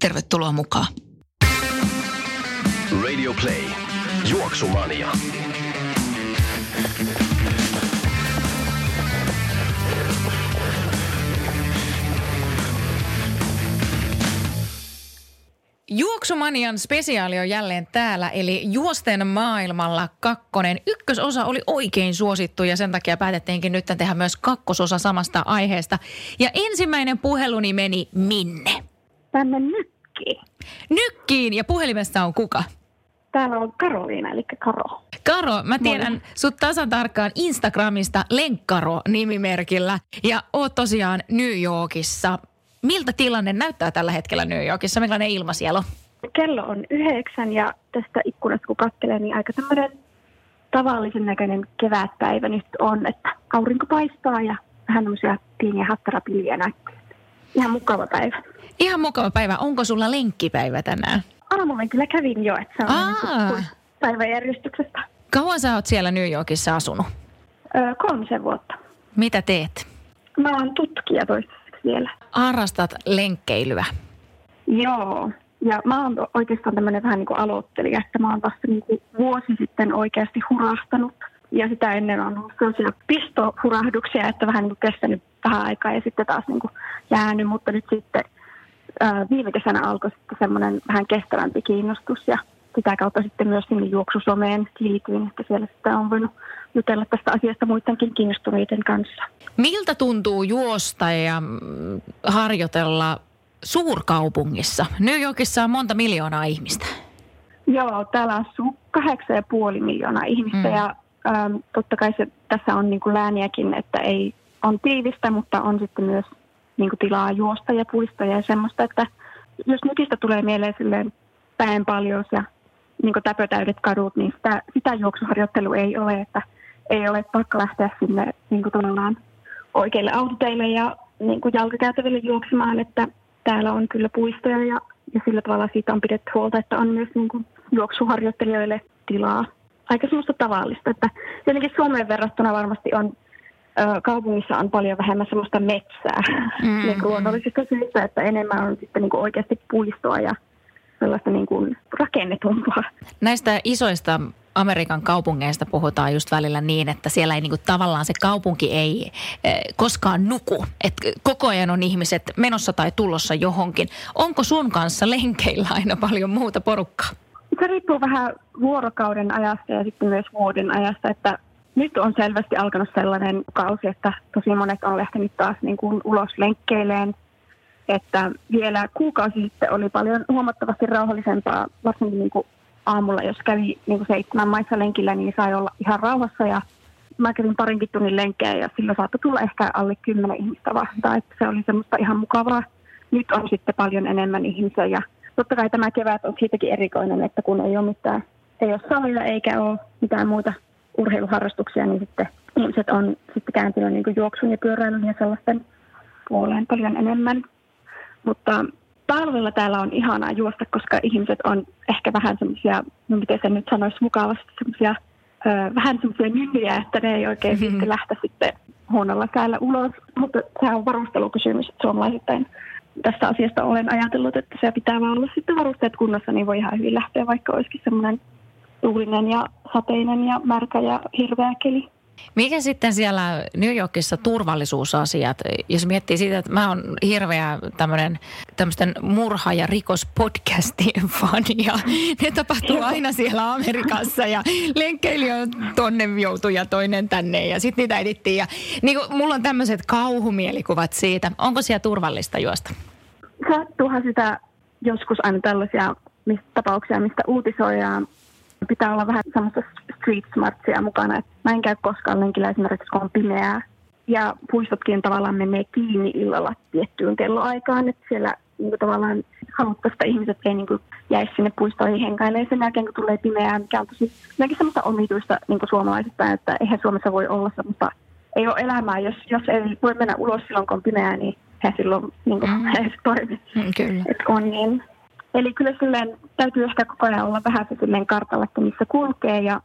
Tervetuloa mukaan. Radio Play. Juoksumania. Juoksumanian spesiaali on jälleen täällä, eli Juosten maailmalla kakkonen. Ykkösosa oli oikein suosittu ja sen takia päätettiinkin nyt tehdä myös kakkososa samasta aiheesta. Ja ensimmäinen puheluni meni minne? Tänne nykkiin. Nykkiin ja puhelimessa on kuka? Täällä on Karoliina, eli Karo. Karo, mä tiedän Moi. sut tasan tarkkaan Instagramista Lenkkaro-nimimerkillä ja oot tosiaan New Yorkissa. Miltä tilanne näyttää tällä hetkellä New Yorkissa? Millainen ilma siellä on? Kello on yhdeksän ja tästä ikkunasta kun katselee, niin aika tämmöinen tavallisen näköinen kevätpäivä nyt on, että aurinko paistaa ja vähän tämmöisiä pieniä hattarapiljiä näkyy. Ihan mukava päivä. Ihan mukava päivä. Onko sulla lenkkipäivä tänään? Aamulla kyllä kävin jo, että se on niin päiväjärjestyksestä. Kauan sä oot siellä New Yorkissa asunut? Öö, kolmisen vuotta. Mitä teet? Mä oon tutkija toistaiseksi vielä. Harrastat lenkkeilyä? Joo. Ja mä oon oikeastaan tämmöinen vähän niin kuin aloittelija, että mä oon vasta niin kuin vuosi sitten oikeasti hurahtanut. Ja sitä ennen on ollut sellaisia pistohurahduksia, että vähän niin kuin kestänyt vähän aikaa ja sitten taas niin kuin jäänyt, mutta nyt sitten – viime kesänä alkoi sitten semmoinen vähän kestävämpi kiinnostus ja sitä kautta sitten myös sinne juoksusomeen liityin, että siellä sitten on voinut jutella tästä asiasta muidenkin kiinnostuneiden kanssa. Miltä tuntuu juosta ja mm, harjoitella suurkaupungissa? New Yorkissa on monta miljoonaa ihmistä. Joo, täällä asuu kahdeksan ja puoli miljoonaa ihmistä mm. ja ähm, totta kai se, tässä on niin kuin lääniäkin, että ei on tiivistä, mutta on sitten myös niin tilaa juosta ja puistoja ja semmoista, että jos nykistä tulee mieleen silleen päin paljon ja niin täpötäydet kadut, niin sitä, sitä juoksuharjoittelu ei ole, että ei ole pakko lähteä sinne niin kuin oikeille autoteille ja niin jalkakäytäville juoksemaan, että täällä on kyllä puistoja ja, ja sillä tavalla siitä on pidetty huolta, että on myös niin kuin juoksuharjoittelijoille tilaa. Aika semmoista tavallista, että jotenkin Suomeen verrattuna varmasti on kaupungissa on paljon vähemmän semmoista metsää mm. niin kuin luonnollisista syistä, että enemmän on sitten niin kuin oikeasti puistoa ja sellaista niin kuin rakennetumpaa. Näistä isoista Amerikan kaupungeista puhutaan just välillä niin, että siellä ei niin kuin, tavallaan se kaupunki ei eh, koskaan nuku. Et koko ajan on ihmiset menossa tai tulossa johonkin. Onko sun kanssa lenkeillä aina paljon muuta porukkaa? Se riippuu vähän vuorokauden ajasta ja sitten myös vuoden ajasta, että nyt on selvästi alkanut sellainen kausi, että tosi monet on lähtenyt taas niin kuin ulos lenkkeileen. Että vielä kuukausi sitten oli paljon huomattavasti rauhallisempaa, varsinkin niin kuin aamulla, jos kävi niin kuin seitsemän maissa lenkillä, niin sai olla ihan rauhassa ja mä kävin parinkin tunnin lenkkejä ja silloin saattoi tulla ehkä alle kymmenen ihmistä vastaan, että se oli semmoista ihan mukavaa. Nyt on sitten paljon enemmän ihmisiä ja totta kai tämä kevät on siitäkin erikoinen, että kun ei ole mitään, ei ole salia eikä ole mitään muuta urheiluharrastuksia, niin sitten ihmiset on sitten kääntynyt niin juoksun ja pyöräilyn ja sellaisten puoleen paljon enemmän. Mutta talvella täällä on ihanaa juosta, koska ihmiset on ehkä vähän semmoisia, no miten se nyt sanoisi mukavasti, semmoisia vähän semmoisia nynniä, että ne ei oikein mm-hmm. sitten lähteä sitten huonolla säällä ulos. Mutta se on varustelukysymys, että suomalaisittain tästä asiasta olen ajatellut, että se pitää vaan olla sitten varusteet kunnossa, niin voi ihan hyvin lähteä, vaikka olisikin semmoinen tuulinen ja sateinen ja märkä ja hirveä keli. Mikä sitten siellä New Yorkissa turvallisuusasiat, jos miettii sitä, että mä oon hirveä tämmöinen tämmöisten murha- ja rikospodcastien fani ja ne tapahtuu aina siellä Amerikassa ja lenkkeili on tonne joutuu ja toinen tänne ja sitten niitä edittiin ja niin kuin, mulla on tämmöiset kauhumielikuvat siitä. Onko siellä turvallista juosta? Sattuuhan sitä joskus aina tällaisia mistä, tapauksia, mistä uutisoidaan pitää olla vähän semmoista street smartsia mukana. Et mä en käy koskaan lenkillä esimerkiksi, kun on pimeää. Ja puistotkin tavallaan menee kiinni illalla tiettyyn kelloaikaan, että siellä niin tavallaan haluttaisiin, että ihmiset ei niin kuin jäisi sinne puistoihin henkailemaan sen jälkeen, kun tulee pimeää, mikä on tosi jotenkin semmoista omituista niin kuin suomalaisista, että eihän Suomessa voi olla semmoista, ei ole elämää, jos, jos ei voi mennä ulos silloin, kun on pimeää, niin he silloin niin kuin, mm. toimi. Mm, kyllä. Et on niin. Eli kyllä silleen täytyy ehkä koko ajan olla vähän silleen kartalla, että missä kulkee ja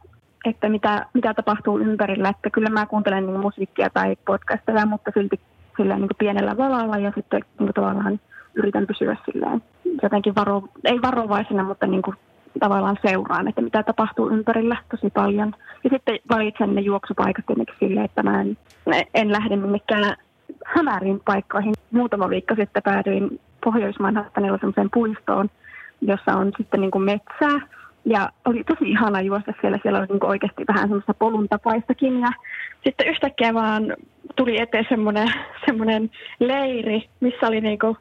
että mitä, mitä tapahtuu ympärillä. Että kyllä mä kuuntelen niin musiikkia tai podcasteja, mutta silti silleen niin pienellä valalla ja sitten niin tavallaan yritän pysyä silleen jotenkin varo, ei varovaisena, mutta niin kuin tavallaan seuraan, että mitä tapahtuu ympärillä tosi paljon. Ja sitten valitsen ne juoksupaikat jotenkin silleen, että mä en, en lähde minnekään hämäriin paikkoihin. Muutama viikko sitten päädyin Pohjois-Manhattanilla semmoiseen puistoon, jossa on sitten niin kuin metsää. Ja oli tosi ihana juosta siellä. Siellä oli niin kuin oikeasti vähän semmoista polun tapaistakin. Ja sitten yhtäkkiä vaan tuli eteen semmoinen, semmoinen leiri, missä oli niin kuin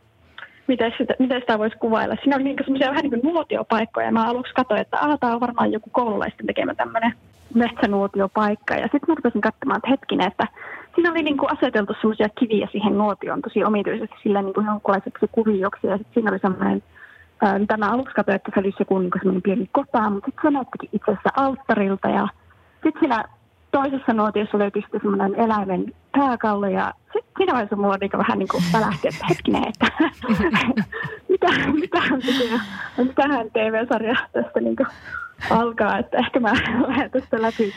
miten sitä, miten sitä voisi kuvailla. Siinä oli niin semmoisia vähän niin kuin nuotiopaikkoja. Mä aluksi katsoin, että ah, tämä on varmaan joku koululaisten tekemä tämmöinen metsänuotiopaikka. Ja sitten mä rupesin katsomaan, että hetkinen, että siinä oli niin kuin aseteltu semmoisia kiviä siihen nuotioon tosi omituisesti sillä niin kuin jonkunlaiseksi kuvioksi. Ja sitten siinä oli semmoinen, ää, mitä mä aluksi katsoin, että se olisi joku niin semmoinen pieni kota, mutta sitten se näyttikin itse asiassa alttarilta. Ja sitten siinä toisessa nuotiossa löytyi sitten semmoinen eläimen pääkallo ja siinä vaiheessa mulla niin vähän niin kuin välähti, että hetkinen, että mitä, mitähän, mitähän TV-sarja tästä niin kuin alkaa, että ehkä mä lähden tästä läpi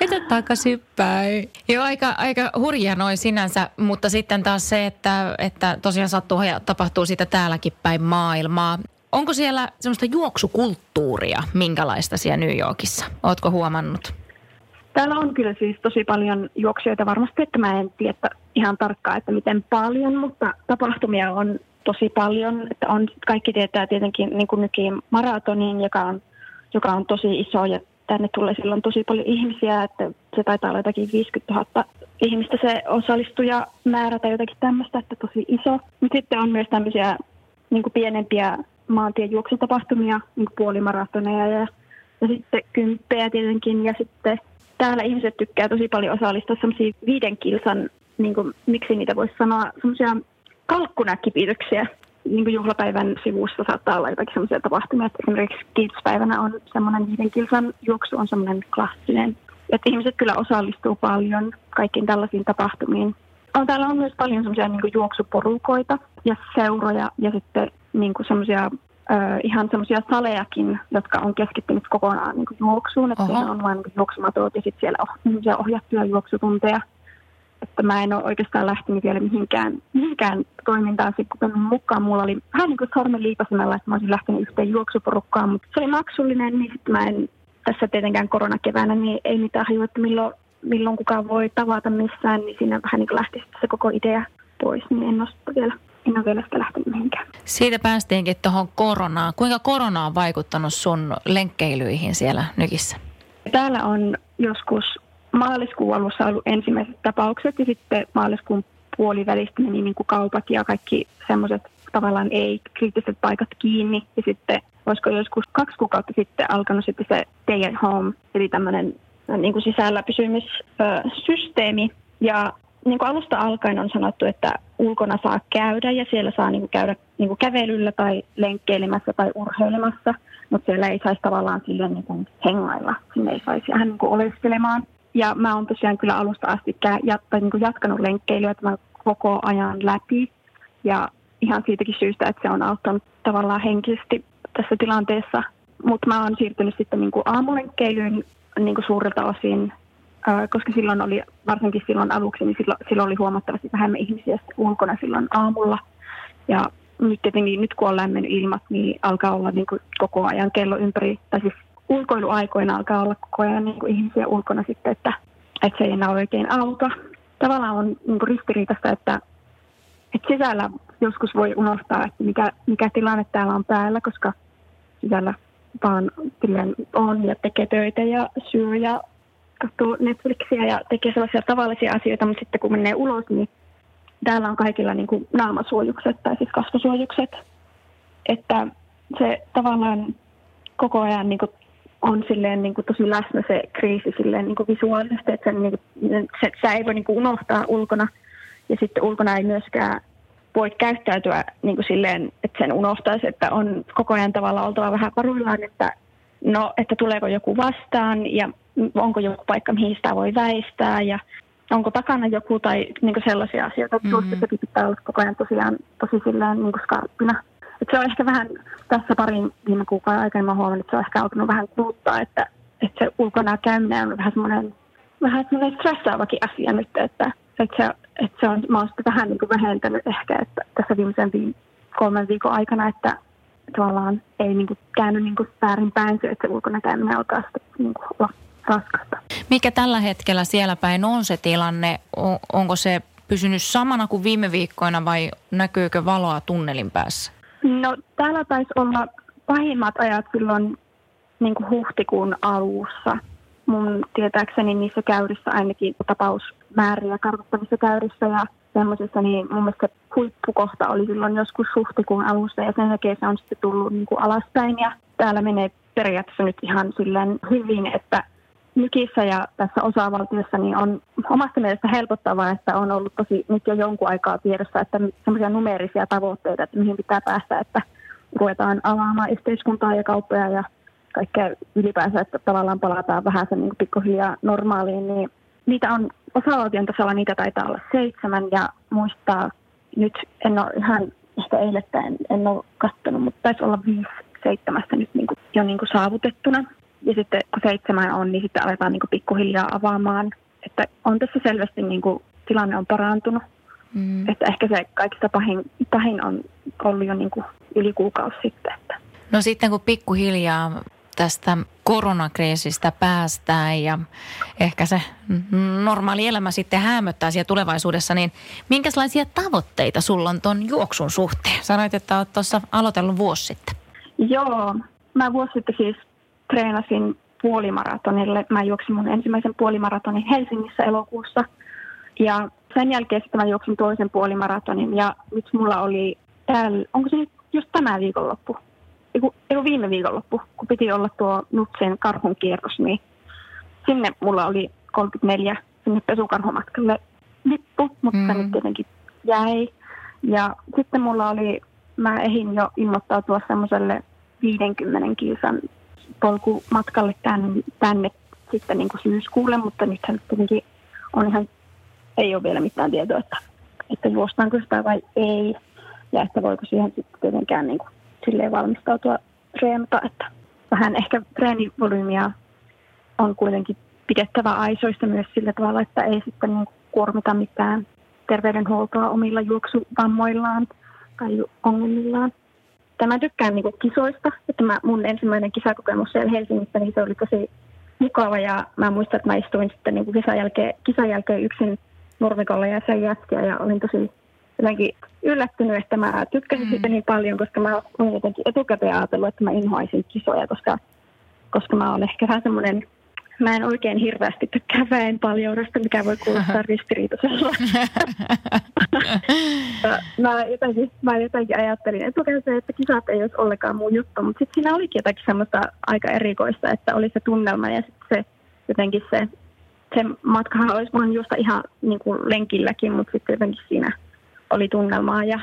Mitä takaisinpäin? Joo, aika, aika hurja noin sinänsä, mutta sitten taas se, että, että tosiaan sattuu ja tapahtuu sitä täälläkin päin maailmaa. Onko siellä semmoista juoksukulttuuria, minkälaista siellä New Yorkissa? Ootko huomannut? Täällä on kyllä siis tosi paljon juoksijoita varmasti, että mä en tiedä ihan tarkkaan, että miten paljon, mutta tapahtumia on tosi paljon. Että on, kaikki tietää tietenkin niin kuin nykin maratonin, joka on, joka on tosi iso ja tänne tulee silloin tosi paljon ihmisiä, että se taitaa olla jotakin 50 000 ihmistä se osallistuja määrä tai jotakin tämmöistä, että tosi iso. Mutta sitten on myös tämmöisiä niin pienempiä maantiejuoksutapahtumia, niin puolimaratoneja ja, ja sitten kymppejä tietenkin ja sitten täällä ihmiset tykkää tosi paljon osallistua semmoisiin viiden kilsan, niin kuin, miksi niitä voisi sanoa, semmoisia kalkkunäkipityksiä. Niin kuin juhlapäivän sivussa saattaa olla jotakin semmoisia tapahtumia, että esimerkiksi kiitospäivänä on semmoinen viiden kilsan juoksu on semmoinen klassinen. Että ihmiset kyllä osallistuu paljon kaikkiin tällaisiin tapahtumiin. On, täällä on myös paljon semmoisia niin juoksuporukoita ja seuroja ja sitten niin semmoisia ihan semmoisia salejakin, jotka on keskittynyt kokonaan niin juoksuun. Että on vain niin juoksumatot ja sitten siellä on ohjattuja juoksutunteja. Että mä en ole oikeastaan lähtenyt vielä mihinkään, mihinkään toimintaan sitten mukaan. Mulla oli vähän niin kuin sormen liipasimella, että mä olisin lähtenyt yhteen juoksuporukkaan, mutta se oli maksullinen, niin sitten mä en tässä tietenkään koronakeväänä, niin ei mitään hajua, että milloin, milloin kukaan voi tavata missään, niin siinä vähän niin kuin lähti se koko idea pois, niin en ole vielä en ole vielä sitä lähtenyt mihinkään. Siitä päästiinkin tuohon koronaan. Kuinka korona on vaikuttanut sun lenkkeilyihin siellä Nykissä? Täällä on joskus maaliskuun alussa ollut ensimmäiset tapaukset ja sitten maaliskuun puolivälistä meni niin kuin kaupat ja kaikki semmoiset tavallaan ei-kriittiset paikat kiinni. Ja sitten olisiko joskus kaksi kuukautta sitten alkanut sitten se stay at home, eli tämmöinen niin kuin sisällä pysymissysteemi. Ja niin kuin alusta alkaen on sanottu, että ulkona saa käydä ja siellä saa niin kuin käydä niin kuin kävelyllä tai lenkkeilemässä tai urheilemassa, mutta siellä ei saisi tavallaan silleen niin kuin hengailla, sinne ei saisi vähän niin kuin oleskelemaan. Ja mä oon tosiaan kyllä alusta asti jat- niin kuin jatkanut lenkkeilyä tämän koko ajan läpi ja ihan siitäkin syystä, että se on auttanut tavallaan henkisesti tässä tilanteessa. Mutta mä oon siirtynyt sitten niin kuin aamulenkkeilyyn niin kuin suurilta osin koska silloin oli, varsinkin silloin aluksi, niin silloin, silloin oli huomattavasti vähemmän ihmisiä ulkona silloin aamulla. Ja nyt tietenkin, nyt kun on lämmennyt ilmat, niin alkaa olla niin kuin koko ajan kello ympäri, tai siis ulkoiluaikoina alkaa olla koko ajan niin kuin ihmisiä ulkona sitten, että, että se ei enää oikein auta. Tavallaan on niin kuin ristiriitaista, että, että sisällä joskus voi unohtaa, että mikä, mikä tilanne täällä on päällä, koska sisällä vaan on ja tekee töitä ja syö ja katsoo Netflixiä ja tekee sellaisia tavallisia asioita, mutta sitten kun menee ulos, niin täällä on kaikilla niin kuin naamasuojukset tai siis kasvosuojukset. Että se tavallaan koko ajan niin kuin on silleen niin kuin tosi läsnä se kriisi silleen niin kuin visuaalisesti, että sen, niin kuin, se, se ei voi niin kuin unohtaa ulkona. Ja sitten ulkona ei myöskään voi käyttäytyä niin kuin silleen, että sen unohtaisi, että on koko ajan tavalla oltava vähän varuillaan, että no, että tuleeko joku vastaan ja onko joku paikka, mihin sitä voi väistää ja onko takana joku tai niin kuin sellaisia asioita. Mm-hmm. Tuossa pitää olla koko ajan tosiaan tosi silleen niin kuin skarppina. Et se on ehkä vähän tässä parin viime kuukauden aikana mä huomannut, että se on ehkä alkanut vähän kuluttaa, että, että se ulkona käyminen on vähän semmoinen vähän semmoinen stressaavakin asia nyt, että, että, se, että se on, mä oon sitä vähän niin kuin vähentänyt ehkä että tässä viimeisen viime, kolmen viikon aikana, että tavallaan ei niin kuin käynyt niin kuin väärinpäin se, että se ulkona käyminen alkaa sitten niin kuin olla raskasta. Mikä tällä hetkellä siellä päin on se tilanne? Onko se pysynyt samana kuin viime viikkoina vai näkyykö valoa tunnelin päässä? No täällä taisi olla pahimmat ajat silloin niin kuin huhtikuun alussa. Mun tietääkseni niissä käyrissä ainakin tapausmääriä kartoittavissa käyrissä ja semmoisissa, niin mun mielestä huippukohta oli silloin joskus huhtikuun alussa ja sen jälkeen se on sitten tullut niin kuin alaspäin ja täällä menee periaatteessa nyt ihan silleen hyvin, että nykissä ja tässä osavaltiossa niin on omasta mielestä helpottavaa, että on ollut tosi nyt jo jonkun aikaa tiedossa, että semmoisia numerisia tavoitteita, että mihin pitää päästä, että ruvetaan avaamaan yhteiskuntaa ja kauppoja ja kaikkea ylipäänsä, että tavallaan palataan vähän sen niin pikkuhiljaa normaaliin, niin niitä on osavaltion tasolla niitä taitaa olla seitsemän ja muistaa nyt, en ole ihan ehkä eilettäin, en ole katsonut, mutta taisi olla viisi seitsemästä nyt niin kuin, jo niin kuin saavutettuna. Ja sitten kun seitsemän on, niin sitten aletaan niin kuin pikkuhiljaa avaamaan. Että on tässä selvästi niin kuin, tilanne on parantunut. Mm. Että ehkä se kaikista pahin, pahin on ollut jo niin kuin yli kuukausi sitten. Että. No sitten kun pikkuhiljaa tästä koronakriisistä päästään ja ehkä se normaali elämä sitten hämöttää siellä tulevaisuudessa, niin minkälaisia tavoitteita sulla on tuon juoksun suhteen? Sanoit, että olet tuossa aloitellut vuosi sitten. Joo, mä vuosi sitten siis treenasin puolimaratonille. Mä juoksin mun ensimmäisen puolimaratonin Helsingissä elokuussa. Ja sen jälkeen sitten mä juoksin toisen puolimaratonin. Ja nyt mulla oli täällä, onko se nyt just tämä viikonloppu? Eiku, eiku viime viikonloppu, kun piti olla tuo Nutsen karhun kierros, niin sinne mulla oli 34 sinne pesukarhumatkalle lippu, mutta mm. nyt tietenkin jäi. Ja sitten mulla oli, mä ehin jo ilmoittautua semmoiselle 50 kilsan polkumatkalle tänne, tänne sitten niin kuin syyskuulle, mutta nythän tietenkin on ihan, ei ole vielä mitään tietoa, että, että juostaanko sitä vai ei, ja että voiko siihen sitten tietenkään niin kuin, silleen valmistautua treenata, että vähän ehkä treenivolyymiä on kuitenkin pidettävä aisoista myös sillä tavalla, että ei sitten niin kuormita mitään terveydenhuoltoa omilla juoksuvammoillaan tai ongelmillaan että mä tykkään niin kisoista, että mä, mun ensimmäinen kisakokemus siellä Helsingissä, niin se oli tosi mukava ja mä muistan, että mä istuin sitten niin kisan, jälkeen, kisan jälkeen yksin nurmikolla ja sen jätkiä ja olin tosi jotenkin yllättynyt, että mä tykkäsin mm. siitä niin paljon, koska mä olin jotenkin etukäteen ajatellut, että mä inhoaisin kisoja, koska, koska mä olen ehkä vähän semmoinen Mä en oikein hirveästi tykkää väenpaljoudesta, mikä voi kuulostaa ristiriitaisella. mä, jotenkin, mä jotenkin ajattelin etukäteen, että kisat ei olisi ollenkaan mun juttu, mutta sitten siinä olikin jotakin semmoista aika erikoista, että oli se tunnelma ja sitten se jotenkin se, se matkahan olisi voinut juosta ihan niin kuin lenkilläkin, mutta sitten jotenkin siinä oli tunnelmaa ja,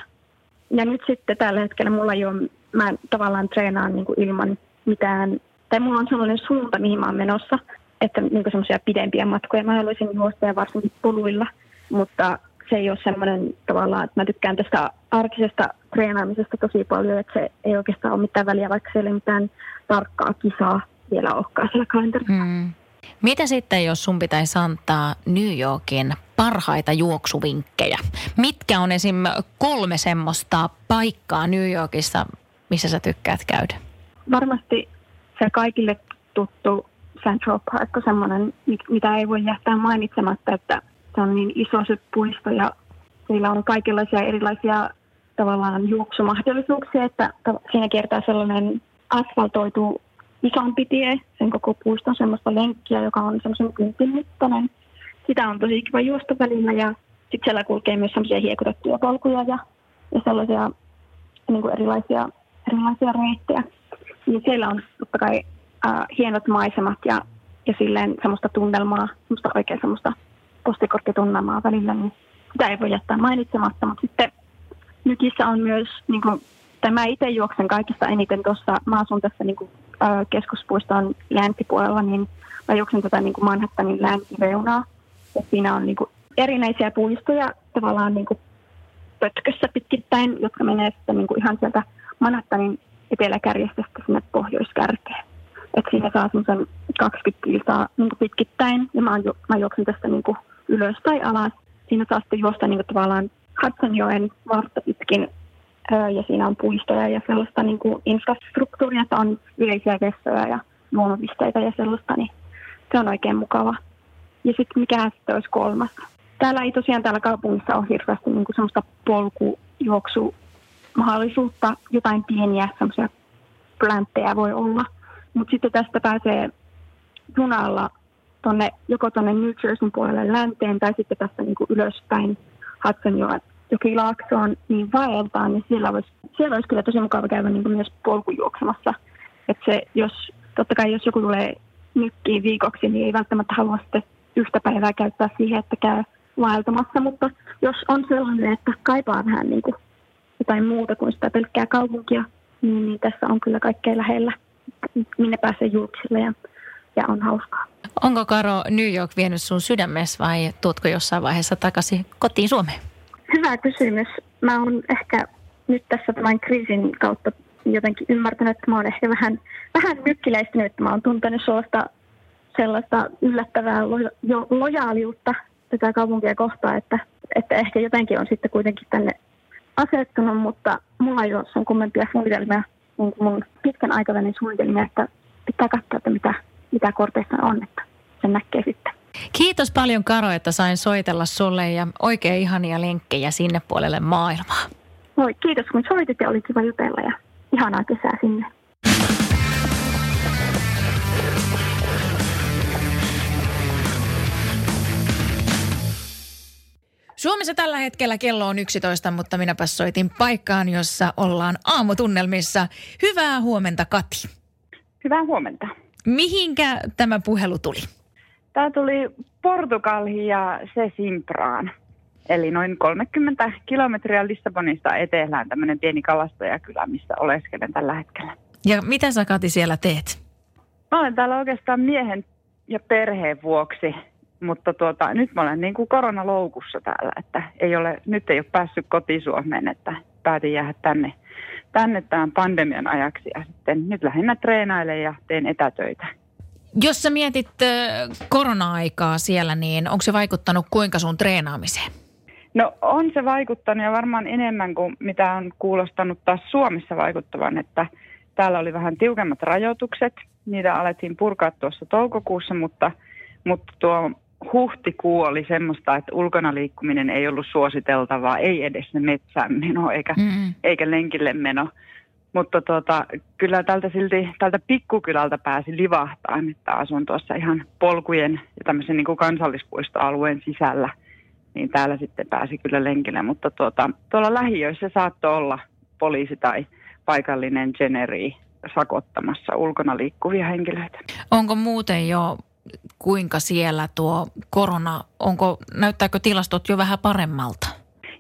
ja nyt sitten tällä hetkellä mulla ei ole, mä tavallaan treenaan niin kuin ilman mitään, tai mulla on sellainen suunta, mihin mä oon menossa, että niin semmoisia pidempiä matkoja mä haluaisin juosta ja varsinkin poluilla, mutta se ei ole semmoinen tavallaan, että mä tykkään tästä arkisesta treenaamisesta tosi paljon, että se ei oikeastaan ole mitään väliä, vaikka siellä ei mitään tarkkaa kisaa vielä olekaan siellä kalenterissa. Hmm. Mitä sitten, jos sun pitäisi antaa New Yorkin parhaita juoksuvinkkejä? Mitkä on esim. kolme semmoista paikkaa New Yorkissa, missä sä tykkäät käydä? Varmasti se kaikille tuttu Central Park on semmoinen, mitä ei voi jättää mainitsematta, että se on niin iso se puisto ja niillä on kaikenlaisia erilaisia tavallaan juoksumahdollisuuksia, että siinä kertaa sellainen asfaltoitu isompi tie, sen koko puiston semmoista lenkkiä, joka on semmoisen kympin mittainen. Sitä on tosi kiva juosta välillä ja sitten siellä kulkee myös semmoisia hiekotettuja polkuja ja, ja sellaisia niin kuin erilaisia, erilaisia reittejä. Ja siellä on totta kai äh, hienot maisemat ja, ja silleen semmoista tunnelmaa, semmoista oikein semmoista postikorttitunnelmaa välillä, niin sitä ei voi jättää mainitsematta, mutta sitten nykissä on myös, niin kuin, tai mä itse juoksen kaikista eniten tuossa maasuuntassa niin kuin, ä, keskuspuiston länsipuolella, niin mä juoksen tätä niin kuin Manhattanin länsireunaa. Ja siinä on niin kuin, erinäisiä puistoja tavallaan niin kuin, pötkössä pitkittäin, jotka menee sitten niin kuin, ihan sieltä Manhattanin eteläkärjestä sinne pohjoiskärkeen. Et siinä saa semmoisen 20 kilsaa niin pitkittäin ja mä, ju- mä juoksen tästä niin ylös tai alas. Siinä saa sitten juosta niin kuin tavallaan Hudsonjoen vartta pitkin ja siinä on puistoja ja sellaista niin kuin infrastruktuuria, että on yleisiä vessoja ja luomapisteitä ja sellaista, niin se on oikein mukava. Ja sitten mikä sitten olisi kolmas? Täällä ei tosiaan täällä kaupungissa ole hirveästi niin kuin semmoista polkujuoksumahdollisuutta, jotain pieniä semmoisia pläntejä voi olla. Mutta sitten tästä pääsee junalla tonne, joko tuonne New Jerseyn puolelle länteen tai sitten tästä niin kuin ylöspäin Hudsonjoen jokilaaksoon niin vaeltaan, niin siellä olisi, siellä olisi kyllä tosi mukava käydä niin myös polkujuoksemassa. Että se, jos, totta kai jos joku tulee nykkiin viikoksi, niin ei välttämättä halua sitten yhtä päivää käyttää siihen, että käy vaeltamassa, mutta jos on sellainen, että kaipaa vähän niin kuin jotain muuta kuin sitä pelkkää kaupunkia, niin, niin tässä on kyllä kaikkein lähellä, minne pääsee julkisille ja, ja on hauskaa. Onko Karo New York vienyt sun sydämessä vai tuutko jossain vaiheessa takaisin kotiin Suomeen? Hyvä kysymys. Mä oon ehkä nyt tässä tämän kriisin kautta jotenkin ymmärtänyt, että mä oon ehkä vähän, vähän nykkiläistynyt. Mä oon tuntenut sellaista, sellaista yllättävää lo- lojaaliutta tätä kaupunkia kohtaan, että, että ehkä jotenkin on sitten kuitenkin tänne asettunut, mutta mulla ei ole sen kummempia suunnitelmia, niin kuin mun pitkän aikavälin suunnitelmia, että pitää katsoa, että mitä, mitä korteissa on, että sen näkee sitten. Kiitos paljon Karo, että sain soitella sulle ja oikein ihania linkkejä sinne puolelle maailmaa. Moi, kiitos kun soitit ja oli kiva jutella ja ihanaa kesää sinne. Suomessa tällä hetkellä kello on 11, mutta minäpä soitin paikkaan, jossa ollaan aamutunnelmissa. Hyvää huomenta, Kati. Hyvää huomenta. Mihinkä tämä puhelu tuli? Tämä tuli Portugaliin ja se Simpraan. Eli noin 30 kilometriä Lissabonista etelään tämmöinen pieni kalastajakylä, missä oleskelen tällä hetkellä. Ja mitä sä Kati siellä teet? Mä olen täällä oikeastaan miehen ja perheen vuoksi, mutta tuota, nyt mä olen niin kuin koronaloukussa täällä, että ei ole, nyt ei ole päässyt kotisuomeen, että päätin jäädä tänne, tänne tämän pandemian ajaksi ja sitten nyt lähinnä treenailen ja teen etätöitä. Jos sä mietit korona-aikaa siellä, niin onko se vaikuttanut kuinka sun treenaamiseen? No on se vaikuttanut ja varmaan enemmän kuin mitä on kuulostanut taas Suomessa vaikuttavan, että täällä oli vähän tiukemmat rajoitukset. Niitä alettiin purkaa tuossa toukokuussa, mutta, mutta tuo huhtikuu oli semmoista, että ulkona liikkuminen ei ollut suositeltavaa, ei edes ne metsään meno eikä, mm-hmm. eikä lenkille meno. Mutta tota, kyllä tältä silti, tältä pikkukylältä pääsi livahtaan, että asun tuossa ihan polkujen ja tämmöisen niin kuin kansallispuistoalueen sisällä. Niin täällä sitten pääsi kyllä lenkille, mutta tuota, tuolla lähiöissä saattoi olla poliisi tai paikallinen generi sakottamassa ulkona liikkuvia henkilöitä. Onko muuten jo kuinka siellä tuo korona, onko, näyttääkö tilastot jo vähän paremmalta?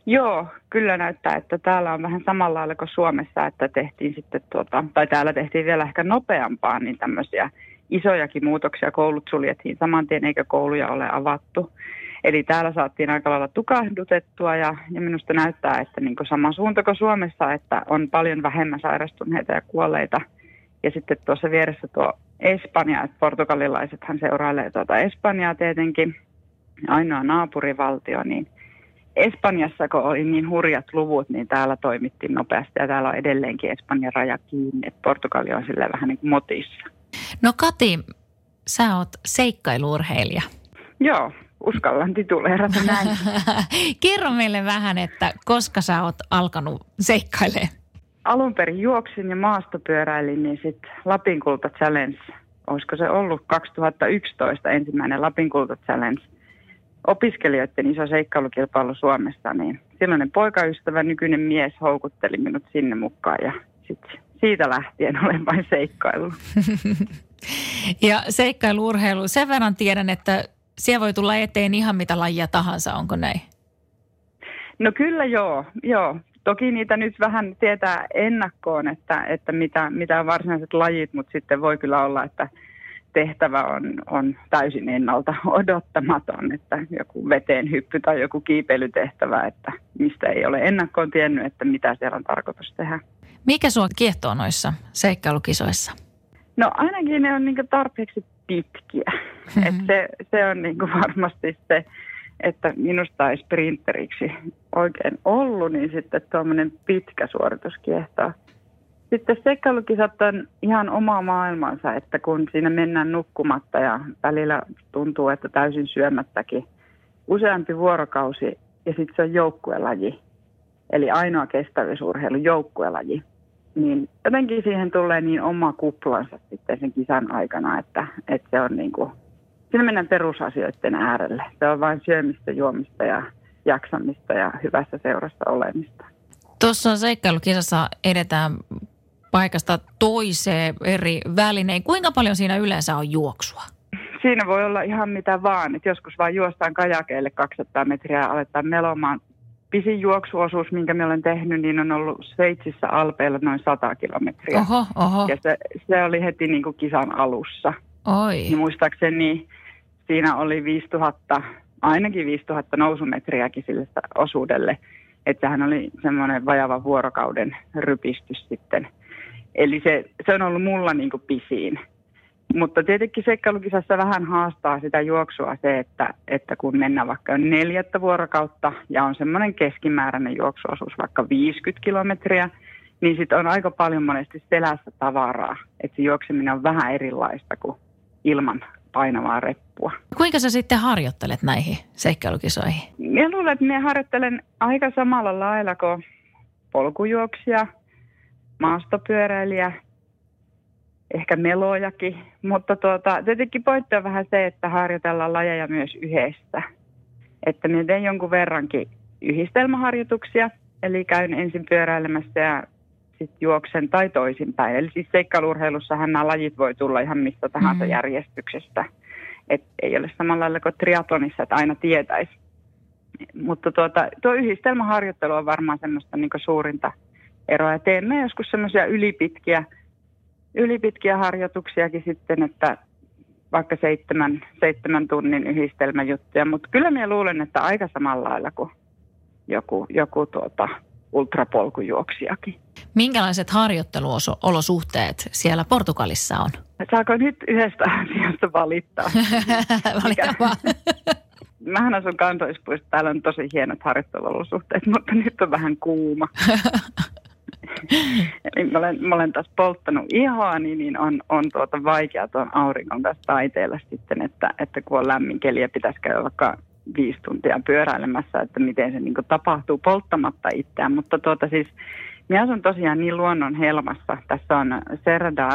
Joo, kyllä näyttää, että täällä on vähän samalla lailla kuin Suomessa, että tehtiin sitten tuota, tai täällä tehtiin vielä ehkä nopeampaa, niin tämmöisiä isojakin muutoksia. Koulut suljettiin saman tien, eikä kouluja ole avattu. Eli täällä saatiin aika lailla tukahdutettua ja, ja minusta näyttää, että niin kuin sama suunta kuin Suomessa, että on paljon vähemmän sairastuneita ja kuolleita. Ja sitten tuossa vieressä tuo Espanja, että portugalilaisethan seurailee tuota Espanjaa tietenkin, ainoa naapurivaltio, niin Espanjassa, kun oli niin hurjat luvut, niin täällä toimittiin nopeasti ja täällä on edelleenkin Espanjan raja kiinni. Että Portugali on sille vähän niin kuin motissa. No Kati, sä oot seikkailurheilija. Joo, uskallan tituleerata näin. Kerro meille vähän, että koska sä oot alkanut seikkailemaan? Alun perin juoksin ja maastopyöräilin, niin sitten Lapin Kulta Challenge, olisiko se ollut 2011 ensimmäinen Lapin Kulta Challenge – opiskelijoiden iso seikkailukilpailu Suomessa, niin silloinen poikaystävä, nykyinen mies houkutteli minut sinne mukaan ja sitten siitä lähtien olen vain seikkailu. ja seikkailuurheilu, sen verran tiedän, että siellä voi tulla eteen ihan mitä lajia tahansa, onko näin? No kyllä joo, joo. Toki niitä nyt vähän tietää ennakkoon, että, että mitä, mitä varsinaiset lajit, mutta sitten voi kyllä olla, että tehtävä on, on täysin ennalta odottamaton, että joku veteen hyppy tai joku kiipeilytehtävä, että mistä ei ole ennakkoon tiennyt, että mitä siellä on tarkoitus tehdä. Mikä sua kiehtoo noissa seikkailukisoissa? No ainakin ne on niin tarpeeksi pitkiä. Mm-hmm. Et se, se on niin varmasti se, että minusta ei sprinteriksi oikein ollut, niin sitten tuommoinen pitkä suoritus kiehtoo. Sitten seikkailukisat on ihan oma maailmansa, että kun siinä mennään nukkumatta ja välillä tuntuu, että täysin syömättäkin useampi vuorokausi ja sitten se on joukkuelaji. Eli ainoa kestävyysurheilu joukkuelaji. Niin jotenkin siihen tulee niin oma kuplansa sitten sen kisan aikana, että, että se on niin kuin, siinä mennään perusasioiden äärelle. Se on vain syömistä, juomista ja jaksamista ja hyvässä seurassa olemista. Tuossa seikkailukisassa edetään paikasta toiseen eri välinein. Kuinka paljon siinä yleensä on juoksua? Siinä voi olla ihan mitä vaan. Et joskus vaan juostaan kajakeille 200 metriä ja aletaan melomaan. Pisin juoksuosuus, minkä me olen tehnyt, niin on ollut Sveitsissä Alpeilla noin 100 kilometriä. Oho, oho. Ja se, se oli heti niin kuin kisan alussa. Oi. Ja muistaakseni siinä oli 5000, ainakin 5000 nousumetriäkin sille osuudelle. Että sehän oli semmoinen vajava vuorokauden rypistys sitten – Eli se, se on ollut mulla niin kuin pisiin. Mutta tietenkin seikkailukisassa vähän haastaa sitä juoksua se, että, että kun mennään vaikka neljättä vuorokautta ja on semmoinen keskimääräinen juoksuosuus vaikka 50 kilometriä, niin sitten on aika paljon monesti selässä tavaraa. Että se juokseminen on vähän erilaista kuin ilman painavaa reppua. Kuinka sä sitten harjoittelet näihin seikkailukisoihin? Mä luulen, että minä harjoittelen aika samalla lailla kuin polkujuoksija – maastopyöräilijä, ehkä melojakin, mutta tuota, tietenkin pointti on vähän se, että harjoitellaan lajeja myös yhdessä. Että minä teen jonkun verrankin yhdistelmäharjoituksia, eli käyn ensin pyöräilemässä ja sitten juoksen tai toisinpäin. Eli siis seikkailurheilussahan nämä lajit voi tulla ihan mistä tahansa mm. järjestyksestä. Et ei ole samalla lailla kuin triatlonissa, että aina tietäisi. Mutta tuota, tuo yhdistelmäharjoittelu on varmaan semmoista niin suurinta – eroa. Ja teemme joskus semmoisia ylipitkiä, ylipitkiä harjoituksiakin sitten, että vaikka seitsemän, seitsemän tunnin yhdistelmäjuttuja, mutta kyllä minä luulen, että aika samalla lailla kuin joku, joku tuota, ultrapolkujuoksijakin. Minkälaiset harjoitteluolosuhteet siellä Portugalissa on? Saako nyt yhdestä asiasta valittaa? Valita vaan. Mähän asun kantoispuista, täällä on tosi hienot harjoitteluolosuhteet, mutta nyt on vähän kuuma. Eli mä olen, mä olen taas polttanut ihoa, niin, niin on, on tuota vaikea tuon auringon kanssa taiteella sitten, että, että kun on lämmin keli ja pitäisi käydä vaikka viisi tuntia pyöräilemässä, että miten se niin tapahtuu polttamatta itseään. Mutta tuota siis, minä asun tosiaan niin luonnon helmassa. Tässä on Serra da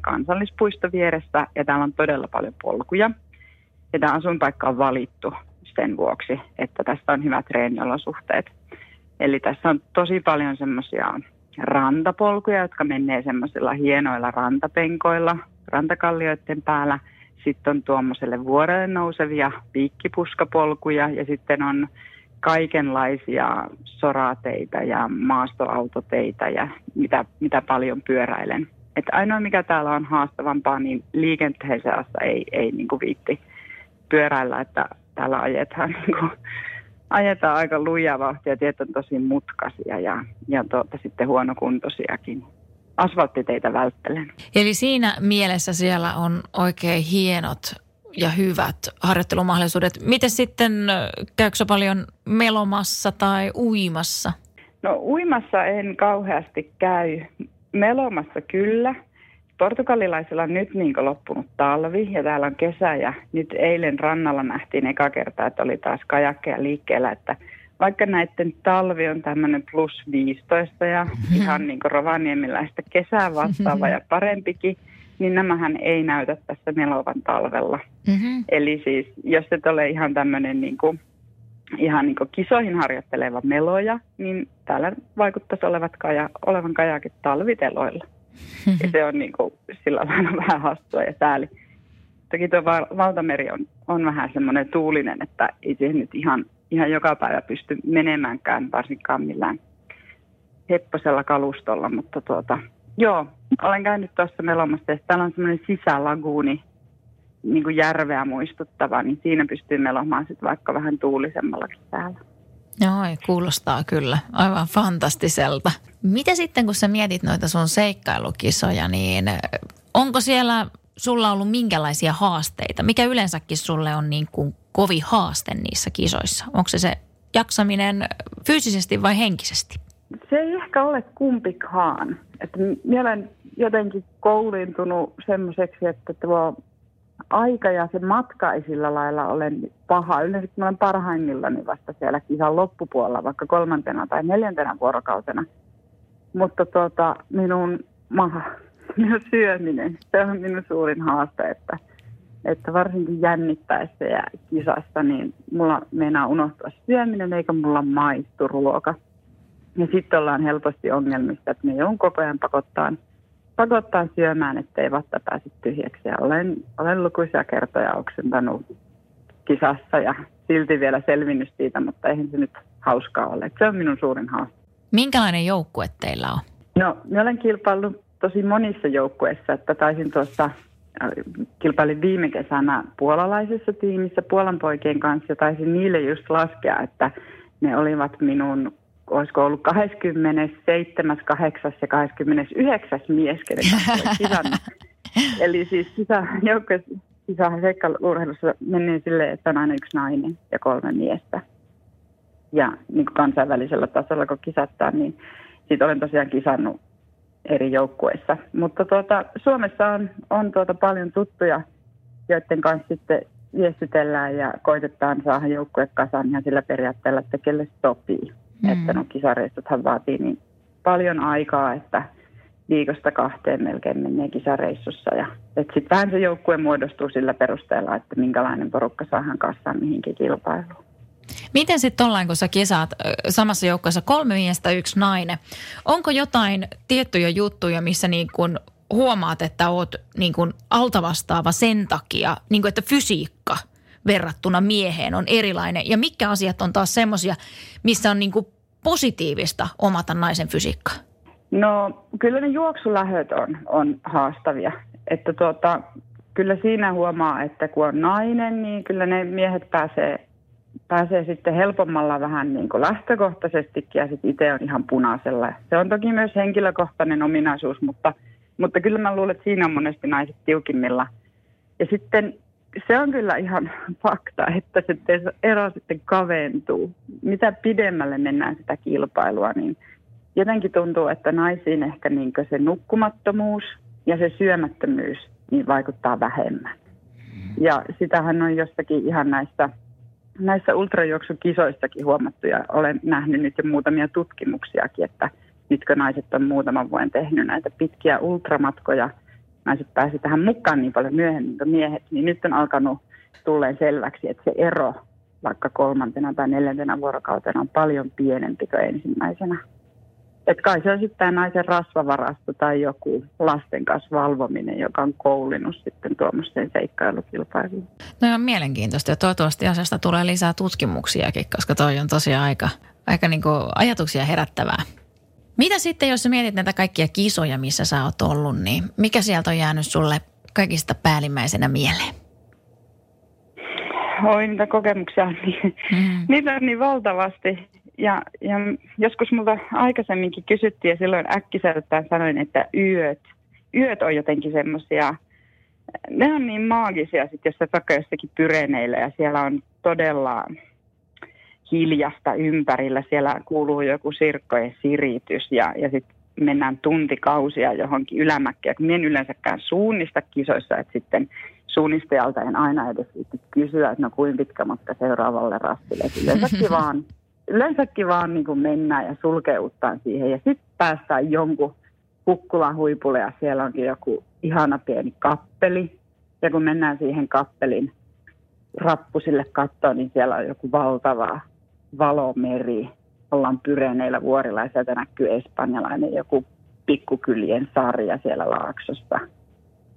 kansallispuisto vieressä ja täällä on todella paljon polkuja. Ja tämä asuinpaikka on valittu sen vuoksi, että tässä on hyvät treeniolosuhteet. Eli tässä on tosi paljon semmoisia rantapolkuja, jotka menee semmoisilla hienoilla rantapenkoilla rantakallioiden päällä. Sitten on tuommoiselle vuorelle nousevia piikkipuskapolkuja ja sitten on kaikenlaisia sorateita ja maastoautoteita ja mitä, mitä paljon pyöräilen. Et ainoa mikä täällä on haastavampaa, niin liikenteen seassa ei, ei niin kuin viitti pyöräillä, että täällä ajetaan niin kuin ajetaan aika lujaa vauhtia, tiet on tosi mutkaisia ja, ja tuota, sitten huonokuntoisiakin. Asfalttiteitä välttelen. Eli siinä mielessä siellä on oikein hienot ja hyvät harjoittelumahdollisuudet. Miten sitten, käykö paljon melomassa tai uimassa? No uimassa en kauheasti käy. Melomassa kyllä – portugalilaisilla on nyt niin loppunut talvi ja täällä on kesä ja nyt eilen rannalla nähtiin eka kertaa, että oli taas kajakkeja liikkeellä, että vaikka näiden talvi on tämmöinen plus 15 ja mm-hmm. ihan niin kuin Rovaniemiläistä kesää vastaava ja parempikin, niin nämähän ei näytä tässä melovan talvella. Mm-hmm. Eli siis jos et ole ihan tämmöinen niin kuin, ihan niin kuin kisoihin harjoitteleva meloja, niin täällä vaikuttaisi olevat kaja, olevan kajakit talviteloilla. Ja se on niin kuin, sillä lailla vähän hassua ja sääli. Toki tuo valtameri on, on vähän semmoinen tuulinen, että ei siihen nyt ihan, ihan joka päivä pysty menemäänkään, varsinkaan millään hepposella kalustolla, mutta tuota, joo, olen käynyt tuossa melomassa, täällä on semmoinen sisälaguuni, niin kuin järveä muistuttava, niin siinä pystyy melomaan sitten vaikka vähän tuulisemmallakin täällä. Joo, kuulostaa kyllä aivan fantastiselta. Mitä sitten, kun sä mietit noita sun seikkailukisoja, niin onko siellä sulla ollut minkälaisia haasteita? Mikä yleensäkin sulle on niin kuin kovi haaste niissä kisoissa? Onko se se jaksaminen fyysisesti vai henkisesti? Se ei ehkä ole kumpikaan. Että minä olen jotenkin koulintunut semmoiseksi, että tuo aika ja se matka ei sillä lailla ole paha. Yleensä mä olen parhaimmillani vasta siellä kisan loppupuolella, vaikka kolmantena tai neljäntenä vuorokautena. Mutta tuota, minun maha, minun syöminen, se on minun suurin haaste, että, että varsinkin jännittäessä ja kisassa, niin mulla meinaa unohtua syöminen eikä mulla maistu ruoka. Ja sitten ollaan helposti ongelmista, että me joudun koko ajan pakottaa pakottaa syömään, ettei vatta pääse tyhjäksi. Ja olen, olen lukuisia kertoja oksentanut kisassa ja silti vielä selvinnyt siitä, mutta eihän se nyt hauskaa ole. Se on minun suurin haaste. Minkälainen joukkue teillä on? No, minä olen kilpaillut tosi monissa joukkueissa, että taisin tuossa äh, kilpailin viime kesänä puolalaisessa tiimissä Puolan poikien kanssa ja taisin niille just laskea, että ne olivat minun olisiko ollut 27., 8. ja 29. mies, kenen Eli siis sisä, meni silleen, että on aina yksi nainen ja kolme miestä. Ja niin kuin kansainvälisellä tasolla, kun kisattaa, niin siitä olen tosiaan kisannut eri joukkueissa. Mutta tuota, Suomessa on, on tuota paljon tuttuja, joiden kanssa sitten viestitellään ja koitetaan saada joukkue kasaan ihan sillä periaatteella, että kelle sopii. Mm. Että no kisareissuthan vaatii niin paljon aikaa, että viikosta kahteen melkein menee kisareissussa. Ja sitten vähän se joukkue muodostuu sillä perusteella, että minkälainen porukka saadaan kassaan mihinkin kilpailuun. Miten sitten ollaan, kun sä kisaat samassa joukkueessa kolme miestä, yksi nainen? Onko jotain tiettyjä juttuja, missä niin kun huomaat, että oot niin kun altavastaava sen takia, niin kun, että fysiikka verrattuna mieheen on erilainen? Ja mitkä asiat on taas semmoisia, missä on niin positiivista omata naisen fysiikkaa? No kyllä ne juoksulähöt on, on haastavia. Että tuota, kyllä siinä huomaa, että kun on nainen, niin kyllä ne miehet pääsee, pääsee sitten helpommalla vähän niin kuin lähtökohtaisestikin ja sitten itse on ihan punaisella. Se on toki myös henkilökohtainen ominaisuus, mutta, mutta kyllä mä luulen, että siinä on monesti naiset tiukimmilla. Ja sitten se on kyllä ihan fakta, että se ero sitten kaventuu. Mitä pidemmälle mennään sitä kilpailua, niin jotenkin tuntuu, että naisiin ehkä niin se nukkumattomuus ja se syömättömyys niin vaikuttaa vähemmän. Ja sitähän on jostakin ihan näissä, näissä ultrajuoksukisoissakin huomattu ja olen nähnyt nyt jo muutamia tutkimuksiakin, että nytkö naiset on muutaman vuoden tehnyt näitä pitkiä ultramatkoja – naiset pääsi tähän mukaan niin paljon myöhemmin kuin miehet, niin nyt on alkanut tulleen selväksi, että se ero vaikka kolmantena tai neljäntenä vuorokautena on paljon pienempi kuin ensimmäisenä. Että kai se on sitten tämä naisen rasvavarasto tai joku lasten kanssa valvominen, joka on koulinut sitten tuommoiseen seikkailukilpailuun. No on mielenkiintoista ja toivottavasti asiasta tulee lisää tutkimuksiakin, koska toi on tosiaan aika, aika niin ajatuksia herättävää. Mitä sitten, jos sä mietit näitä kaikkia kisoja, missä sä oot ollut, niin mikä sieltä on jäänyt sulle kaikista päällimmäisenä mieleen? Oi, niitä kokemuksia niin, mm. niitä on niin valtavasti. Ja, ja joskus multa aikaisemminkin kysyttiin ja silloin äkkiseltään sanoin, että yöt, yöt on jotenkin semmoisia, ne on niin maagisia sitten, jos sä vaikka jossakin pyreneillä ja siellä on todella hiljasta ympärillä. Siellä kuuluu joku sirkkojen siritys ja, ja sitten mennään tuntikausia johonkin ylämäkeen. Minä en yleensäkään suunnista kisoissa, että sitten suunnistajalta en aina edes kysyä, että no kuin pitkä matka seuraavalle rastille. yleensäkin vaan, yleensäkin vaan niin kuin mennään ja sulkeuttaan siihen ja sitten päästään jonkun kukkulan huipulle ja siellä onkin joku ihana pieni kappeli. Ja kun mennään siihen kappelin rappusille kattoon, niin siellä on joku valtava valomeri. Ollaan Pyreneillä vuorilla ja sieltä näkyy espanjalainen joku pikkukylien sarja siellä laaksosta.